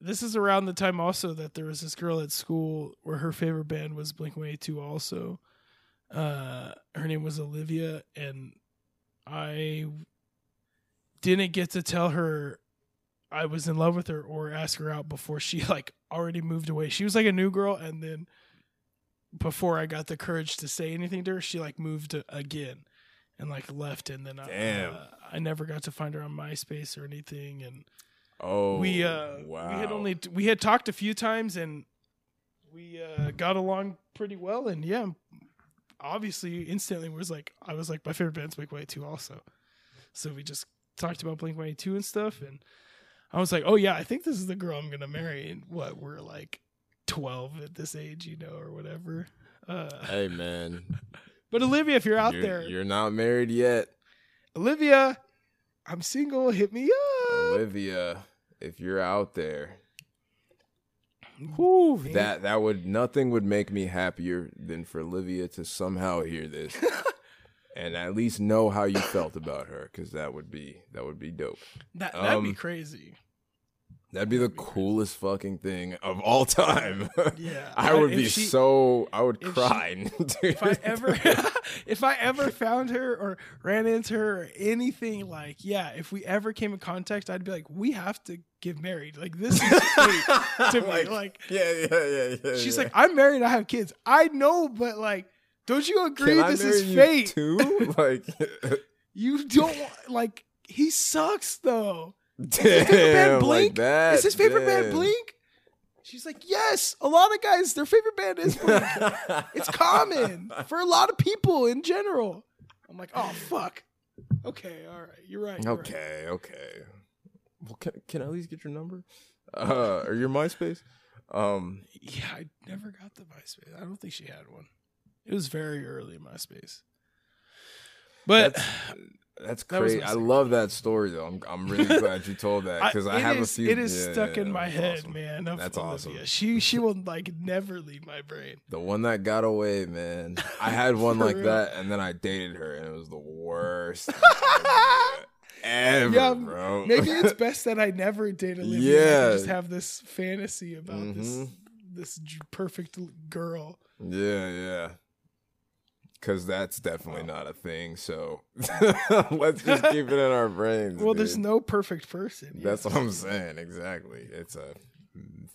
this is around the time also that there was this girl at school where her favorite band was Blink 182 also. Uh her name was Olivia and I didn't get to tell her I was in love with her or ask her out before she <laughs> like already moved away. She was like a new girl and then before I got the courage to say anything to her, she like moved again and like left and then I, Damn. uh, I never got to find her on MySpace or anything and Oh, we uh wow. we had only we had talked a few times and we uh got along pretty well and yeah obviously instantly was like I was like my favorite band's Blink 182 also so we just talked about Blink 182 and stuff and I was like oh yeah I think this is the girl I'm gonna marry and what we're like 12 at this age you know or whatever. Uh Hey man, <laughs> but Olivia if you're out you're, there you're not married yet, Olivia I'm single. Hit me up. Olivia. If you're out there, that that would nothing would make me happier than for Olivia to somehow hear this <laughs> and at least know how you felt about her, because that would be that would be dope. that that'd be um, crazy That'd be the coolest fucking thing of all time. <laughs> Yeah, I would if be she- so. I would if she- cry. <laughs> if I ever <laughs> if I ever found her or ran into her or anything like yeah, if we ever came in contact, I'd be like, we have to get married. Like this is to me. Like, yeah, yeah, yeah, yeah. she's yeah. like, I'm married, I have kids. I know, but like, don't you agree Can this is fate? too? Like, You don't like he sucks though. Damn, His favorite band like Blink? that. is his favorite band. Blink? She's like, yes. A lot of guys, their favorite band is Blink. <laughs> it's common for a lot of people in general. I'm like, oh fuck. Okay, all right, you're right. you're right. Okay, okay. Well, can, can I at least get your number? Uh, or your MySpace? Um, Yeah, I never got the MySpace. I don't think she had one. It was very early in MySpace. But that's that's That crazy. I love that story though. I'm I'm really <laughs> glad you told that because I, it have is- a few. It is yeah, stuck yeah, in my head, awesome. man. That's Olivia. awesome. She she will like never leave my brain. The one that got away, man. I had <laughs> one like real. that, and then I dated her, and it was the worst <laughs> ever, Yeah, bro. Maybe it's best that I never date Olivia. Yeah. I just have this fantasy about this Mhm. this j- perfect girl. yeah, yeah. Because that's definitely not a thing. So <laughs> let's just keep it in our brains. Well, there's no perfect person. That's yes. what I'm saying. Exactly. It's a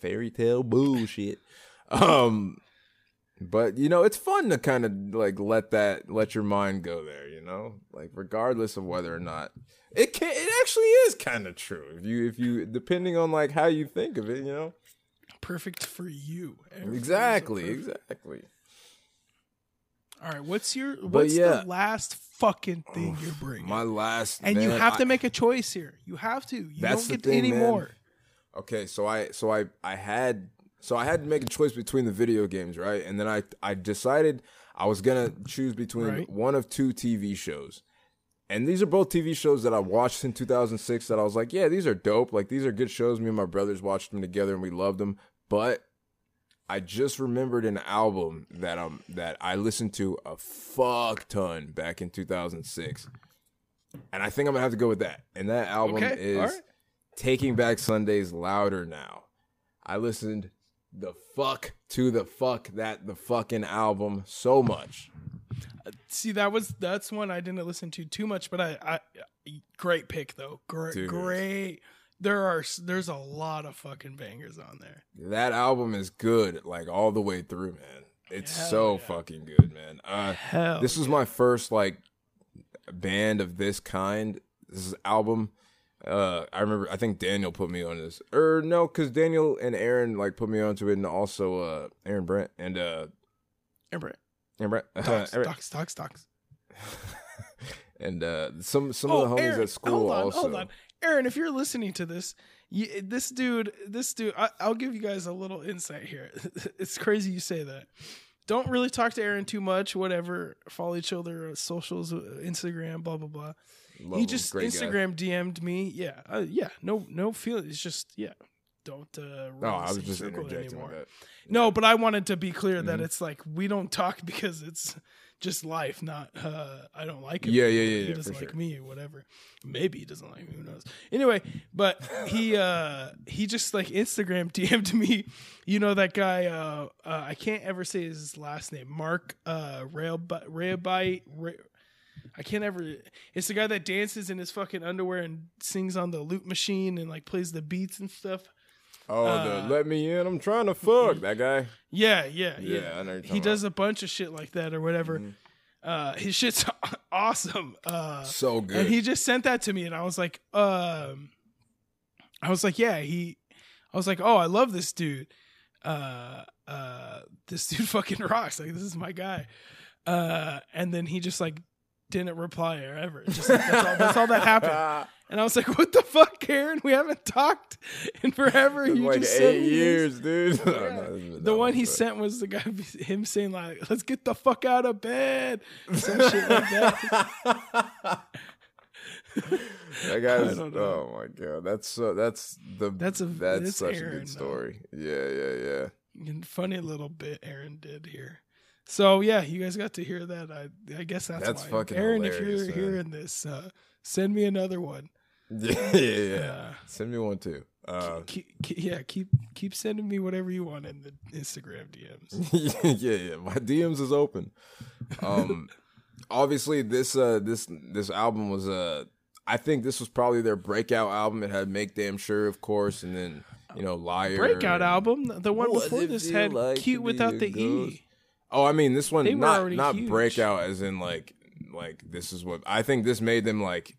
fairy tale bullshit. Um, but you know, it's fun to kind of like let that let your mind go there. You know, like regardless of whether or not it can, it actually is kind of true. If you if you depending on like how you think of it, you know. perfect for you. Everything Exactly. Exactly. All right, what's your what's yeah. the last fucking thing you're bringing? My last and you man, have to make a choice here. You have to. You don't get thing, any man. more. Okay, so I so I I had so I had to make a choice between the video games, right? And then I I decided I was gonna choose between Right. one of two TV shows. And these are both TV shows that I watched in 2006 that I was like, yeah, these are dope. Like these are good shows. Me and my brothers watched them together and we loved them. But I just remembered an album that um that I listened to a fuck ton back in 2006. And I think I'm gonna have to go with that. And that album Okay, is right. Taking Back Sunday's Louder Now. I listened the fuck to the fuck that the fucking album so much. See, that was that's one I didn't listen to too much, but I, I great pick though. Great, Dude. great. There are there's a lot of fucking bangers on there. That album is good, like all the way through, man. It's Hell so yeah. fucking good, man. Uh, Hell, this was my first like band of this kind. This album. Uh, I remember. I think Daniel put me on this, or no, because Daniel and Aaron like put me onto it, and also uh, Aaron Brent and uh, Amber, Aaron Brent, <laughs> docs, Aaron- docs, docs, docs. <laughs> and uh, some some Oh, of the homies Aaron, at school hold on, also. Aaron. If you're listening to this, you, this dude, this dude, I, I'll give you guys a little insight here. <laughs> it's crazy you say that. Don't really talk to Aaron too much. Whatever, follow each other, uh, socials, uh, Instagram, blah blah blah. Love he just Great guy. Instagram DM'd me. Yeah, uh, yeah. No, no feeling. It's just yeah. Don't. Uh, No, I was just interjecting anymore. that. No, but I wanted to be clear that Mhm. it's like we don't talk <laughs> because it's just life, not uh I don't like him. Yeah, yeah, yeah, He yeah, doesn't like sure. me or whatever. Maybe he doesn't like me, who knows. Anyway, but he <laughs> uh he just like Instagram <laughs> DM'd me, you know that guy uh, uh I can't ever say his last name. Mark uh Railbite Railbite Ra- I can't ever it's the guy that dances in his fucking underwear and sings on the loop machine and like plays the beats and stuff. Oh, Uh, the let me in. I'm trying to fuck that guy. Yeah, yeah, yeah. Yeah, he does a bunch of shit like that or whatever. Mhm. Uh, his shit's <laughs> awesome. Uh, So good. and he just sent that to me, and I was like, um, I was like, yeah, he. I was like, oh, I love this dude. Uh, uh, this <laughs> dude fucking rocks. Like, this is my guy. Uh, and then he just like didn't reply or ever. Just like, that's all. That's all that happened. <laughs> And I was like, what the fuck, Karen? We haven't talked in forever. <laughs> You like just eight me this. years, dude. <laughs> Yeah. no, is The one he but- sent was the guy, <laughs> him saying like, "Let's get the fuck out of bed," some shit like that. That guy's. Oh my god, that's so. That's the. That's a- That's such a Aaron, good though. story. Yeah, yeah, yeah. And funny little bit Aaron did here. So yeah, you guys got to hear that. I I guess that's, That's why. fucking Aaron. If you're man. hearing this, uh, send me another one. Yeah, <laughs> yeah, Send me one too. Uh, Keep, keep, yeah, keep keep sending me whatever you want in the Instagram DMs. <laughs> yeah, yeah. My DMs is open. Um, <laughs> obviously this uh this this album was uh I think this was probably their breakout album. It had Make Damn Sure, of course, and then you know Liar. Breakout and- album. The one before this had like cute without the ghost? e. Oh, I mean this one They not not huge. breakout as in like like this is what I think this made them like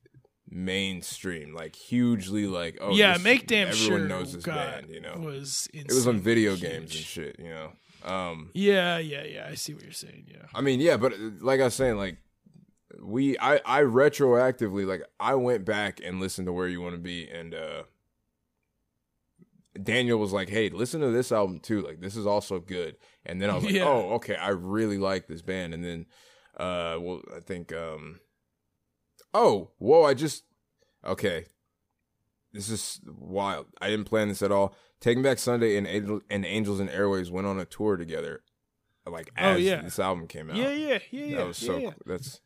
mainstream, like hugely like oh yeah, this- make damn everyone sure. knows this God, band, you know. was It was on video huge. games and shit, you know. Um Yeah, yeah, yeah. I see what you're saying. Yeah. I mean, yeah, but uh, like I was saying, like we, I, I retroactively, like I went back and listened to Where You Want to Be, and uh Daniel was like, "Hey, listen to this album too. Like this is also good." And then I was like, <laughs> Yeah. "Oh, okay, I really like this band." And then, uh, well, I think, um, oh, whoa, I just, okay, this is wild. I didn't plan this at all. Taking Back Sunday and Angel, and Angels and Airwaves went on a tour together, like Oh, yeah. this album came out. Yeah, yeah, yeah, yeah. That was so. yeah, yeah. That's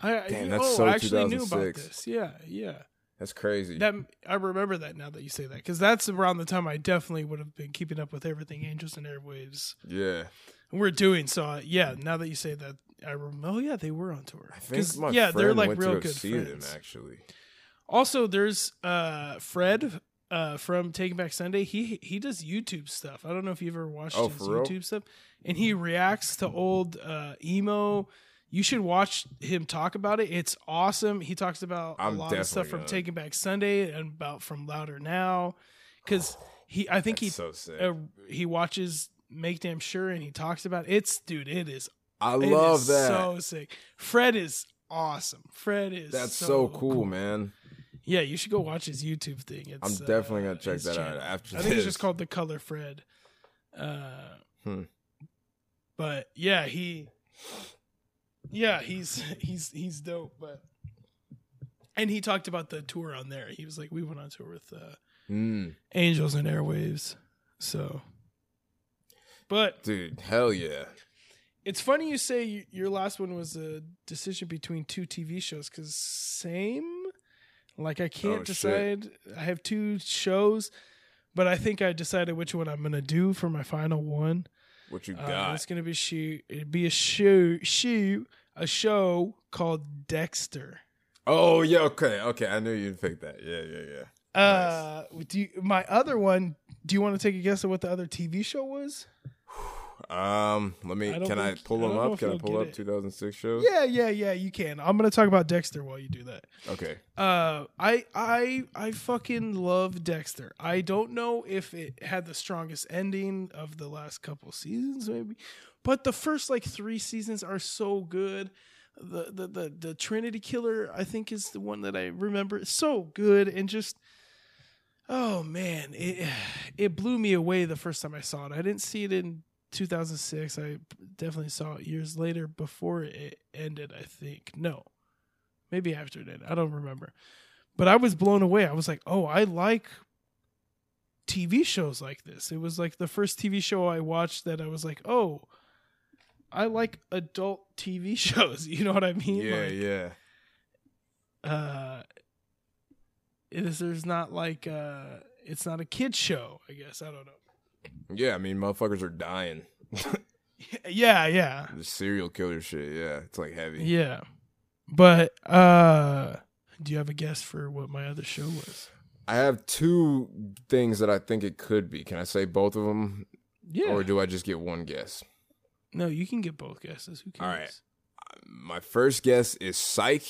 I, Damn, that's oh, so I actually knew about this. Yeah, yeah. that's crazy. That I remember that now that you say that because that's around the time I definitely would have been keeping up with everything Angels and Airwaves yeah, we're doing. So uh, yeah, now that you say that, I remember. Oh yeah, they were on tour. I think my yeah, friend they're like went real to good see friends. them actually. Also, there's uh Fred uh from Taking Back Sunday. He he does YouTube stuff. I don't know if you've ever watched Oh, his for real? YouTube stuff. And he reacts to old uh emo. You should watch him talk about it. It's awesome. He talks about a I'm lot of stuff from. Taking Back Sunday and about from Louder Now. Cause he I think That's he so sick. uh, he watches Make Damn Sure and he talks about it. it's dude, it is I it love is that. so sick. Fred is awesome. Fred is That's so, cool, cool. man. Yeah, you should go watch his YouTube thing. It's, I'm definitely uh, gonna check that out after I think it's just called The Color Fred. Uh, Hmm. But yeah, he, yeah, he's <laughs> he's he's dope. But and he talked about the tour on there. He was like, we went on tour with uh, Mm, Angels and Airwaves. So, but dude, hell yeah. It's funny you say your last one was a decision between two TV shows because same. Like I can't Oh, shit. decide. I have two shows, but I think I decided which one I'm gonna do for my final one. What you Uh, got? it's gonna be shoot. It'd be a show. Shoot a show called Dexter. oh yeah, okay, okay. I knew you'd pick that. Yeah, yeah, yeah. Uh, do you, my other one? Do you want to take a guess at what the other TV show was? Um, let me. I Can I pull them up? Can I pull up it. 2006 shows? Yeah, yeah, yeah. You can. I'm gonna talk about Dexter while you do that. Okay. Uh, I I I fucking love Dexter. I don't know if it had the strongest ending of the last couple seasons, maybe, but the first like three seasons are so good. The the the the Trinity Killer, I think, is the one that I remember. It's so good and just. Oh man, it <sighs> it blew me away the first time I saw it. I didn't see it in 2006. I definitely saw it years later before it ended. I think no, maybe after it ended. I don't remember, but I was blown away. I was like, oh, I like TV shows like this. It was like the first TV show I watched that I was like, oh, I like adult TV <laughs> shows. You know what I mean? Yeah, Like, yeah. uh it is there's not like uh it's not a kid show i guess i don't know Yeah, I mean, motherfuckers are dying. <laughs> yeah yeah the serial killer shit. Yeah, it's like heavy. yeah but uh do you have a guess for what my other show was I have two things that I think it could be. Can I say both of them, yeah or do I just get one guess? no you can get both guesses who cares All right. My first guess is Psych,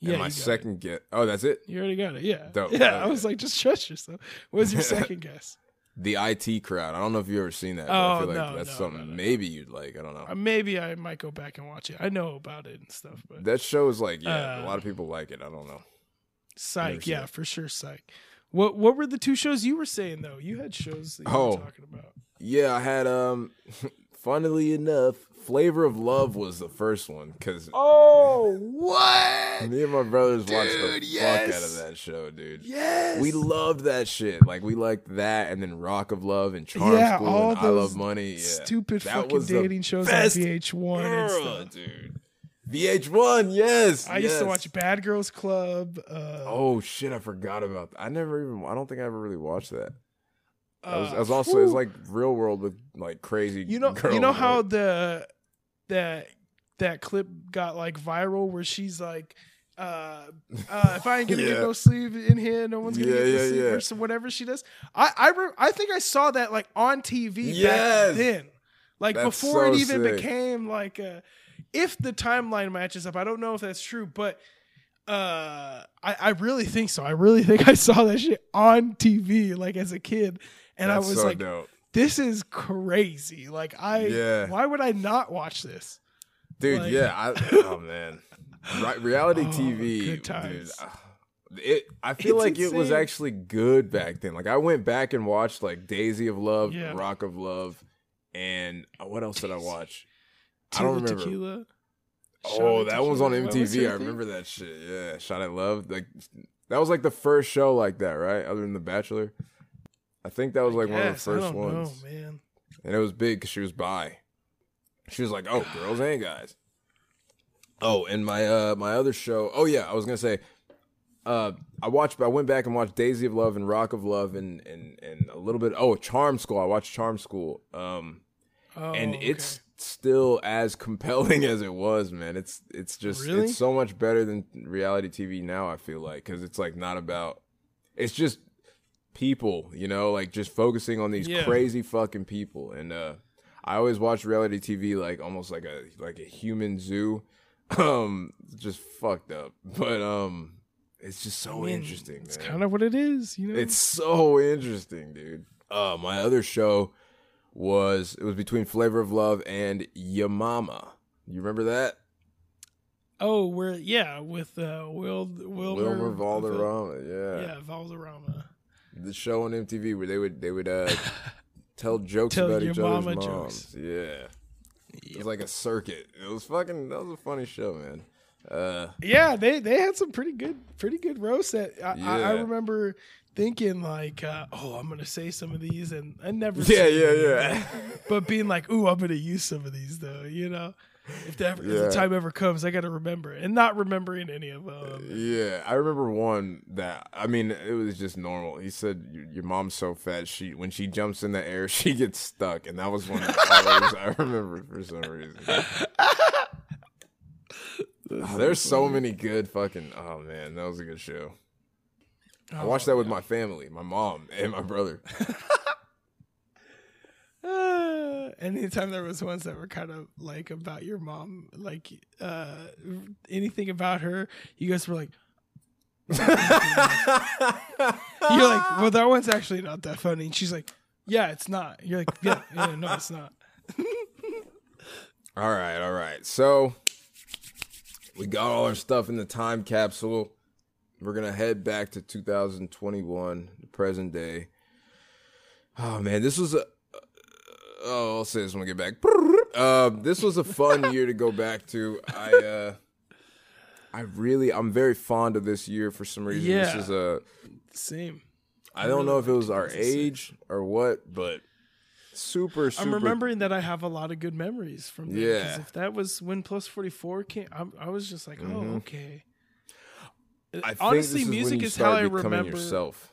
yeah and my it. second guess. Oh, that's it. you already got it yeah Dope. yeah i was like just trust yourself what was your <laughs> second guess The IT crowd. I don't know if you've ever seen that. Oh, I feel like no, that's no, something no, maybe you'd like. I don't know. Uh, maybe i might go back and watch it i know about it and stuff but That show is like, yeah, a Uh, lot of people like it. I don't know. psych yeah for sure psych what what were the two shows you were saying though you had shows that you Oh. were talking about Yeah, I had um <laughs> funnily enough, Flavor of Love was the first one cuz Oh, <laughs> what? me and my brothers watched the Dude, fuck out of that show, dude. Yes. We loved that shit. Like we liked that and then Rock of Love and Charm Yeah, School all and I Love Money. Yeah. stupid That fucking dating shows on best VH1 and stuff. dude. VH1, yes. I used to watch Bad Girls Club. Uh, Oh shit, I forgot about that. I never even I don't think I ever really watched that. Was, uh, was also it's like real world with like crazy you know girls, you know how the that that clip got like viral where she's like uh uh if i ain't gonna <laughs> Yeah. get no sleep in here no one's gonna Yeah, get no yeah, sleep yeah. or so whatever she does i i re- i think i saw that like on tv Yes. back then like That's before it even sick. became like a if the timeline matches up i don't know if that's true but uh I, I really think so i really <laughs> think i saw that shit on tv like as a kid and That's i was so like dope. this is crazy. Like I, Yeah. why would I not watch this? Dude, like- yeah, I, oh <laughs> man. Re- reality Oh, TV, dude. uh, It I feel It's like it was actually good back then. Like I went back and watched like Daisy of Love, Yeah. Rock of Love, and uh, what else did I watch? I don't remember. Tequila. Oh, that one's on Tequila. Was MTV. I remember that shit. Yeah, Shot at Love. Like that was like the first show like that, right? Other than The Bachelor. I think that was like one of the Yes, I first don't ones. know, man. and it was big because she was bi. She was like, "Oh, girls and guys." Oh, and my uh my other show. Oh yeah, I was gonna say, uh, I watched. I went back and watched Daisy of Love and Rock of Love and and and a little bit. Oh, Charm School. I watched Charm School. Um, Oh, and okay. it's still as <laughs> compelling as it was, man. It's it's just Really? it's so much better than reality TV now. I feel like because it's like not about. It's just people, you know, like just focusing on these Yeah. crazy fucking people. And uh I always watch reality TV like almost like a like a human zoo. <laughs> Um, just fucked up, <laughs> but um, it's just so I mean, interesting. It's man. kind of what it is, you know. It's so interesting, dude. Uh, my other show was it was between Flavor of Love and Your Mama. You remember that? oh, we're yeah with uh, Will Wilmer, Wilmer Valderrama. Yeah, Yeah. Valderrama. The show on MTV where they would they would uh, <laughs> tell jokes Tell about your each other's moms. jokes. Yeah, it was like a circuit. It was fucking. That was a funny show, man. Uh, Yeah, they they had some pretty good pretty good roasts. That I, I, I remember thinking like, uh, oh, I'm gonna say some of these, and I never. yeah, yeah, yeah. <laughs> But being like, ooh, I'm gonna use some of these though, you know. If, that, if Yeah. the time ever comes, I gotta remember, it. and not remembering any of them. Yeah, I remember one that I mean it was just normal. He said your, mom's so fat she when she jumps in the air <laughs> she gets stuck, and that was one of the always I remember for some reason. <laughs> Oh, there's so many good fucking. Oh man, that was a good show. I oh, watched that with my family, my mom and my brother. <laughs> <sighs> Anytime there was ones that were kind of like about your mom, like uh, anything about her, you guys were like, <laughs> you're like, well, that one's actually not that funny. And she's like, yeah, it's not. You're like, yeah, yeah no, it's not. <laughs> All right, all right. So we got all our stuff in the time capsule. We're gonna head back to 2021, the present day. Oh man, this was a. Oh, I'll say this when we get back. Uh, this was a fun <laughs> year to go back to. I uh, I really, I'm very fond of this year for some reason. Yeah. This is a. Same. I don't know if it was our 2006. age or what, but super, super. I'm remembering that I have a lot of good memories from that. Yeah. If that was when Plus 44 came, I'm, I was just like, oh, Mhm. okay. I Honestly, is music you is how I remember. yourself.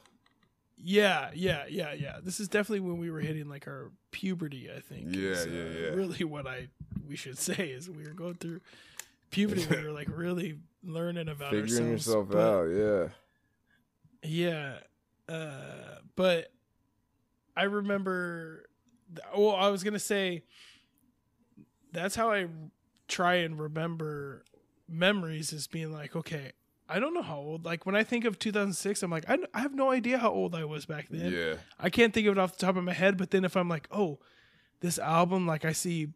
Yeah, yeah, yeah, yeah. This is definitely when we were hitting like our puberty. I think. Yeah, is, yeah, uh, yeah. Really, what I we should <laughs> say is we were going through puberty. we were like really learning about Figuring ourselves. yourself but- out, yeah. Yeah, uh, but I remember. Well, I was gonna say that's how I try and remember memories is being like, okay, I don't know how old. Like when I think of 2006, I'm like, I, I have no idea how old I was back then. Yeah. I can't think of it off the top of my head. But then if I'm like, oh, this album, like I see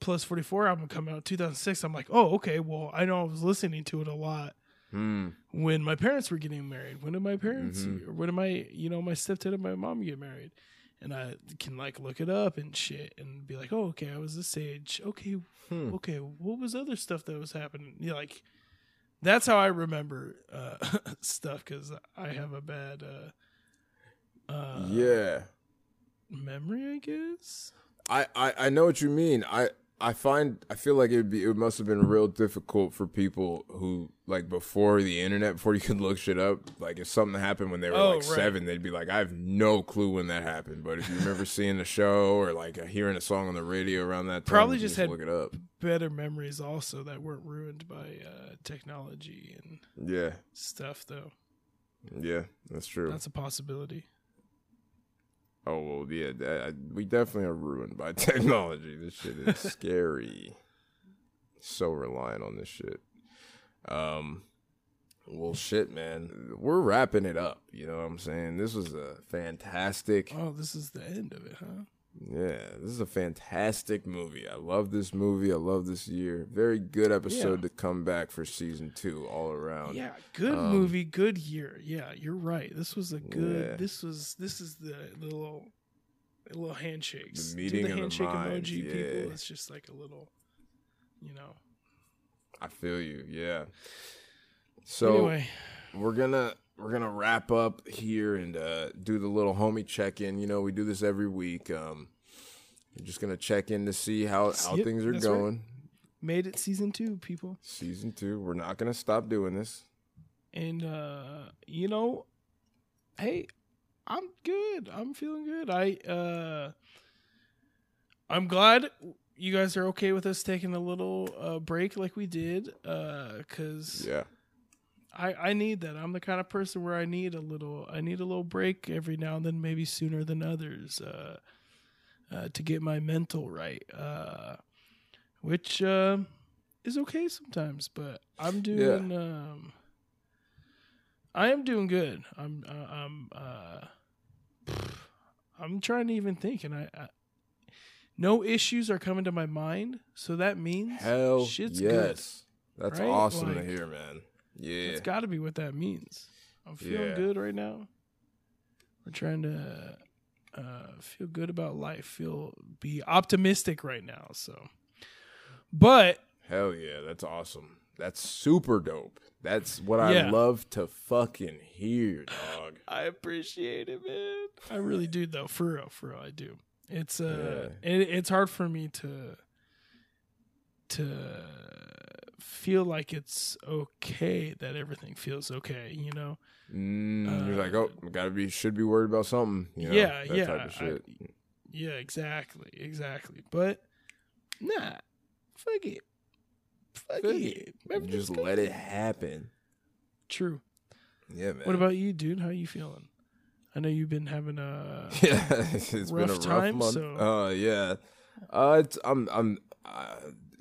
Plus 44 album coming out 2006, I'm like, oh, okay, well, I know I was listening to it a lot Hmm. when my parents were getting married. When did my parents, Mhm. or when did my, you know, my stepdad and my mom get married? And I can like look it up and shit and be like, oh, okay, I was this age. Okay, Hmm. okay, what was other stuff that was happening? You know, like, that's how I remember uh, <laughs> stuff because I have a bad uh, uh, Yeah. memory, I guess. I, I I know what you mean. I I find I feel like it would be it must have been real difficult for people who like before the internet before you could look shit up like if something happened when they were Oh, like right. seven they'd be like I have no clue when that happened but if you remember seeing the show or like hearing a song on the radio around that time Probably just just had- look it up Better memories also that weren't ruined by uh, technology and yeah stuff, though. yeah that's true That's a possibility. Oh well yeah that, we definitely are ruined by <laughs> technology. This shit is <laughs> scary. So reliant on this shit. Um well shit man. we're wrapping it up you know what i'm saying? This was a fantastic Oh, this is the end of it, huh? Yeah this is a fantastic movie i love this movie i love this year very good episode to come back for season two all around Yeah, good Um, movie, good year. Yeah, you're right. This was a good. Yeah. This was this is the, the little the little handshakes. The Do meeting the of the handshake minds, emoji, yeah. people. It's just like a little, you know. i feel you yeah so anyway, we're gonna we're gonna wrap up here and uh, do the little homie check in. You know, we do this every week. Um, we're just gonna check in to see how how Yep, things are that's right. going. made it season two, people, Season two, we're not gonna stop doing this. and uh you know, hey, I'm good. I'm feeling good. I uh, I'm glad you guys are okay with us taking a little uh break like we did, uh, because. Yeah, I, I need that. I'm the kind of person where I need a little I need a little break every now and then, maybe sooner than others, uh, uh, to get my mental right. Uh, which uh, is okay sometimes, but I'm doing um, I am doing good. I'm uh, I'm uh, I'm trying to even think, and I, I no issues are coming to my mind, so that means hell shit's yes, that's right? awesome Like- to hear, man. Yeah, That's got to be what that means. I'm feeling Yeah. good right now. We're trying to uh, feel good about life. Feel be optimistic right now. So, but hell yeah, that's awesome. That's super dope. That's what I love to fucking hear, dog. I appreciate it, man. I really do, though. For real, for real, I do. It's uh, it, it's hard for me to to feel like it's okay that everything feels okay. You know. Mm, you're Uh, like, oh, gotta be, should be worried about something. You know, Yeah, that yeah, type of I- Yeah, exactly, exactly. But nah, fuck it, fuck, Fuck it. Everything's just good. let it happen. True. Yeah, man. What about you, dude? How you feeling? I know you've been having a <laughs> yeah, it's been a rough rough time, month. so- Uh, yeah, uh, it's I'm I'm uh,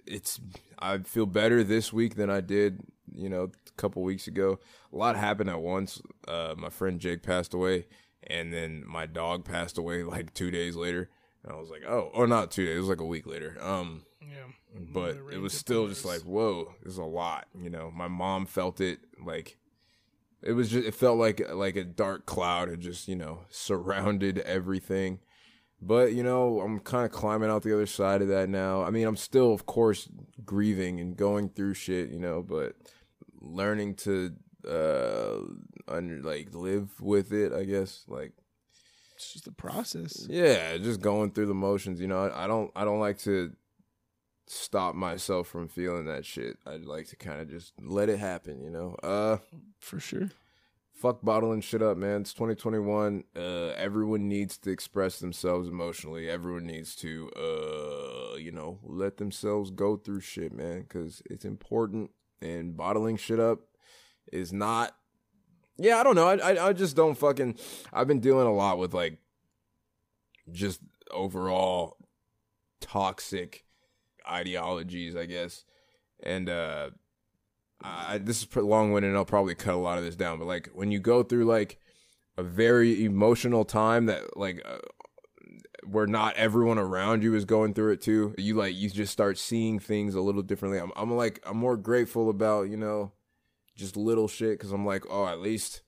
it's I feel better this week than I did, you know, a couple weeks ago. A lot happened at once. Uh, my friend Jake passed away, and then my dog passed away <laughs> like two days later. And I was like, oh, or not two days. It was like a week later. Um, yeah. but it was still just like whoa this is a lot you know my mom felt it like it was just it felt like like a dark cloud had just you know <laughs> surrounded everything but you know i'm kind of climbing out the other side of that now i mean i'm still of course grieving and going through shit you know but learning to uh under like live with it i guess like It's just a process. yeah, just going through the motions. You know, I, I don't I don't like to stop myself from feeling that shit. I'd like to kind of just let it happen. You know, uh, For sure. Fuck bottling shit up, man. It's 2021. Uh, everyone needs to express themselves emotionally. Everyone needs to, uh, you know, let themselves go through shit, man, because it's important. And bottling shit up is not. Yeah, I don't know. I, I I just don't fucking. I've been dealing a lot with like, just overall toxic ideologies, I guess, and uh I, this is long winded and I'll probably cut a lot of this down, but like when you go through like a very emotional time that like uh, where not everyone around you is going through it too, you like you just start seeing things a little differently. I'm I'm like I'm more grateful about, you know, just little shit cuz I'm like, "Oh, at least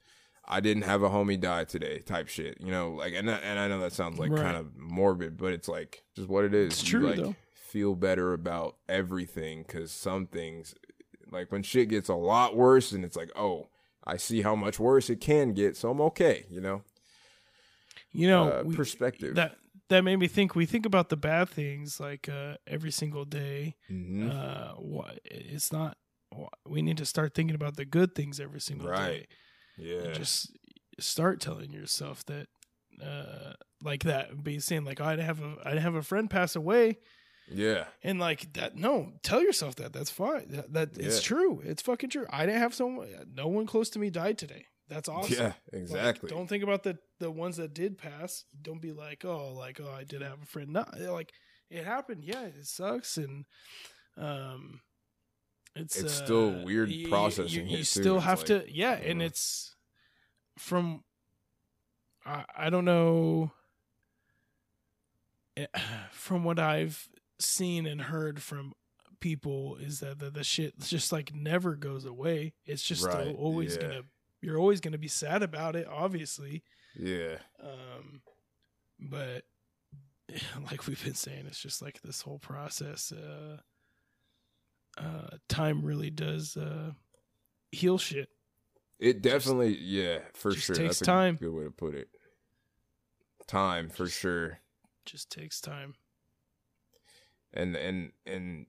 I didn't have a homie die today," type shit, you know, like and I- and I know that sounds like Right. kind of morbid, but it's like just what it is. It's You, true, like, though. Feel better about everything cuz some things like when shit gets a lot worse and it's like, oh, I see how much worse it can get, so I'm okay, you know. You know, uh, we- perspective. that that made me think. We think about the bad things like uh, every single day. Mhm. Uh, what it's not. We need to start thinking about the good things every single Right. day. yeah. Just start telling yourself that, uh, like that. Be saying like, I'd have a I'd have a friend pass away, yeah. and like that. No, tell yourself that. That's fine. That, that it's true. It's fucking true. I didn't have someone. No one close to me died today. That's awesome. Yeah, Like, exactly. don't think about the the ones that did pass. Don't be like, oh, like oh, I did have a friend. No, like it happened. Yeah, it sucks, and um, it's It's uh, still weird y- y- processing You, you still have like, to, yeah, and uh, it's from. I I don't know. eh, <sighs> From what I've seen and heard from people is that the, the shit just like never goes away. It's just Right, always yeah. gonna you're always gonna be sad about it, obviously. yeah. Um but <sighs> like we've been saying, it's just like this whole process. Uh uh time really does uh heal shit. It definitely, yeah, for just sure. takes That's time. a good way to put it. Time for Just- sure, Just takes time. And and and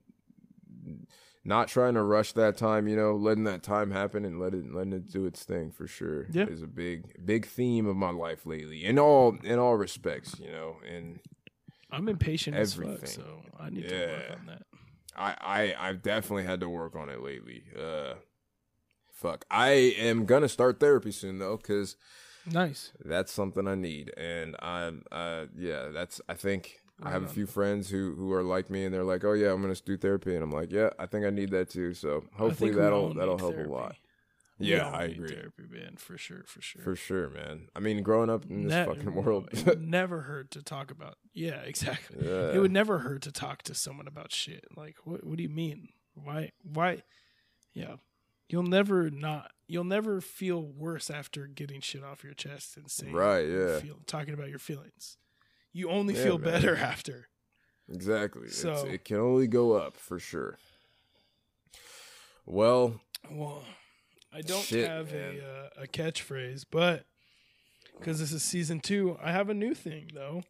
not trying to rush that time. You know, letting that time happen and let it letting it do its thing for sure. Yeah. is a big big theme of my life lately. In all in all respects, you know, and I'm impatient as fuck, so I need to work on that. I, I I've definitely had to work on it lately. Uh, fuck. I am gonna start therapy soon though, because Nice. that's something I need, and I'm uh yeah, that's I think I have a few friends who who are like me, and they're like, oh yeah, I'm gonna do therapy, and I'm like, yeah, I think I need that too. So hopefully that'll that'll help therapy. a lot. We Yeah, I agree Therapy, man, for sure, for sure. for sure, man. I mean, growing up in this Ne- fucking world, it would <laughs> never hurt to talk about. Yeah, exactly. yeah, It would never hurt to talk to someone about shit. Like, what? What do you mean? Why? Why? Yeah, you'll never not. You'll never feel worse after getting shit off your chest and saying Right, yeah. feel, talking about your feelings. You only Yeah, feel man. better <laughs> after. exactly. So- it's, it can only go up for sure. Well, Well, I don't Shit, have man. a uh, a catchphrase, but because this is season two, I have a new thing though.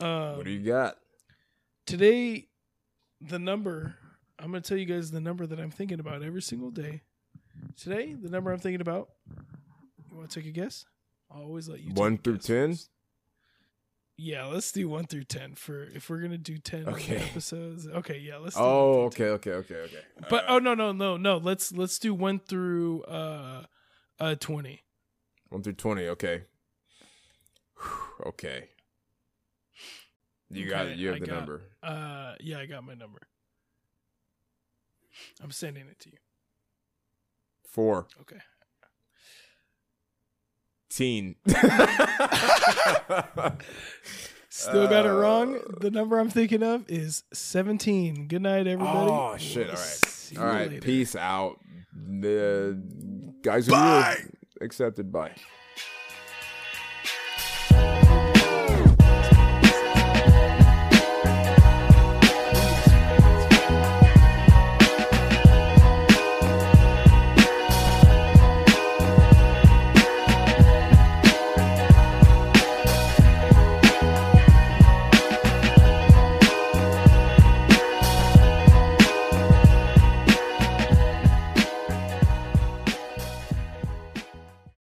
Um, what do you got? today the number i'm going to tell you guys the number that i'm thinking about every single day today the number i'm thinking about you want to take a guess i'll always let you One through 10? first. Yeah let's do 1 through 10 for if we're to do 10 Okay. episodes okay yeah let's do Oh, 1 through okay, okay, okay, okay. but Uh, oh no no no no let's let's do 1 through uh uh 20 one through twenty. Okay. Whew, okay. You got it. You have I the got- number. uh yeah i got my number i'm sending it to you Four. okay Teen. <laughs> Still got it wrong. The number I'm thinking of is 17. Good night, everybody. Oh shit! All We'll see all you right. later. Peace out. The guys who Bye. accepted. Bye.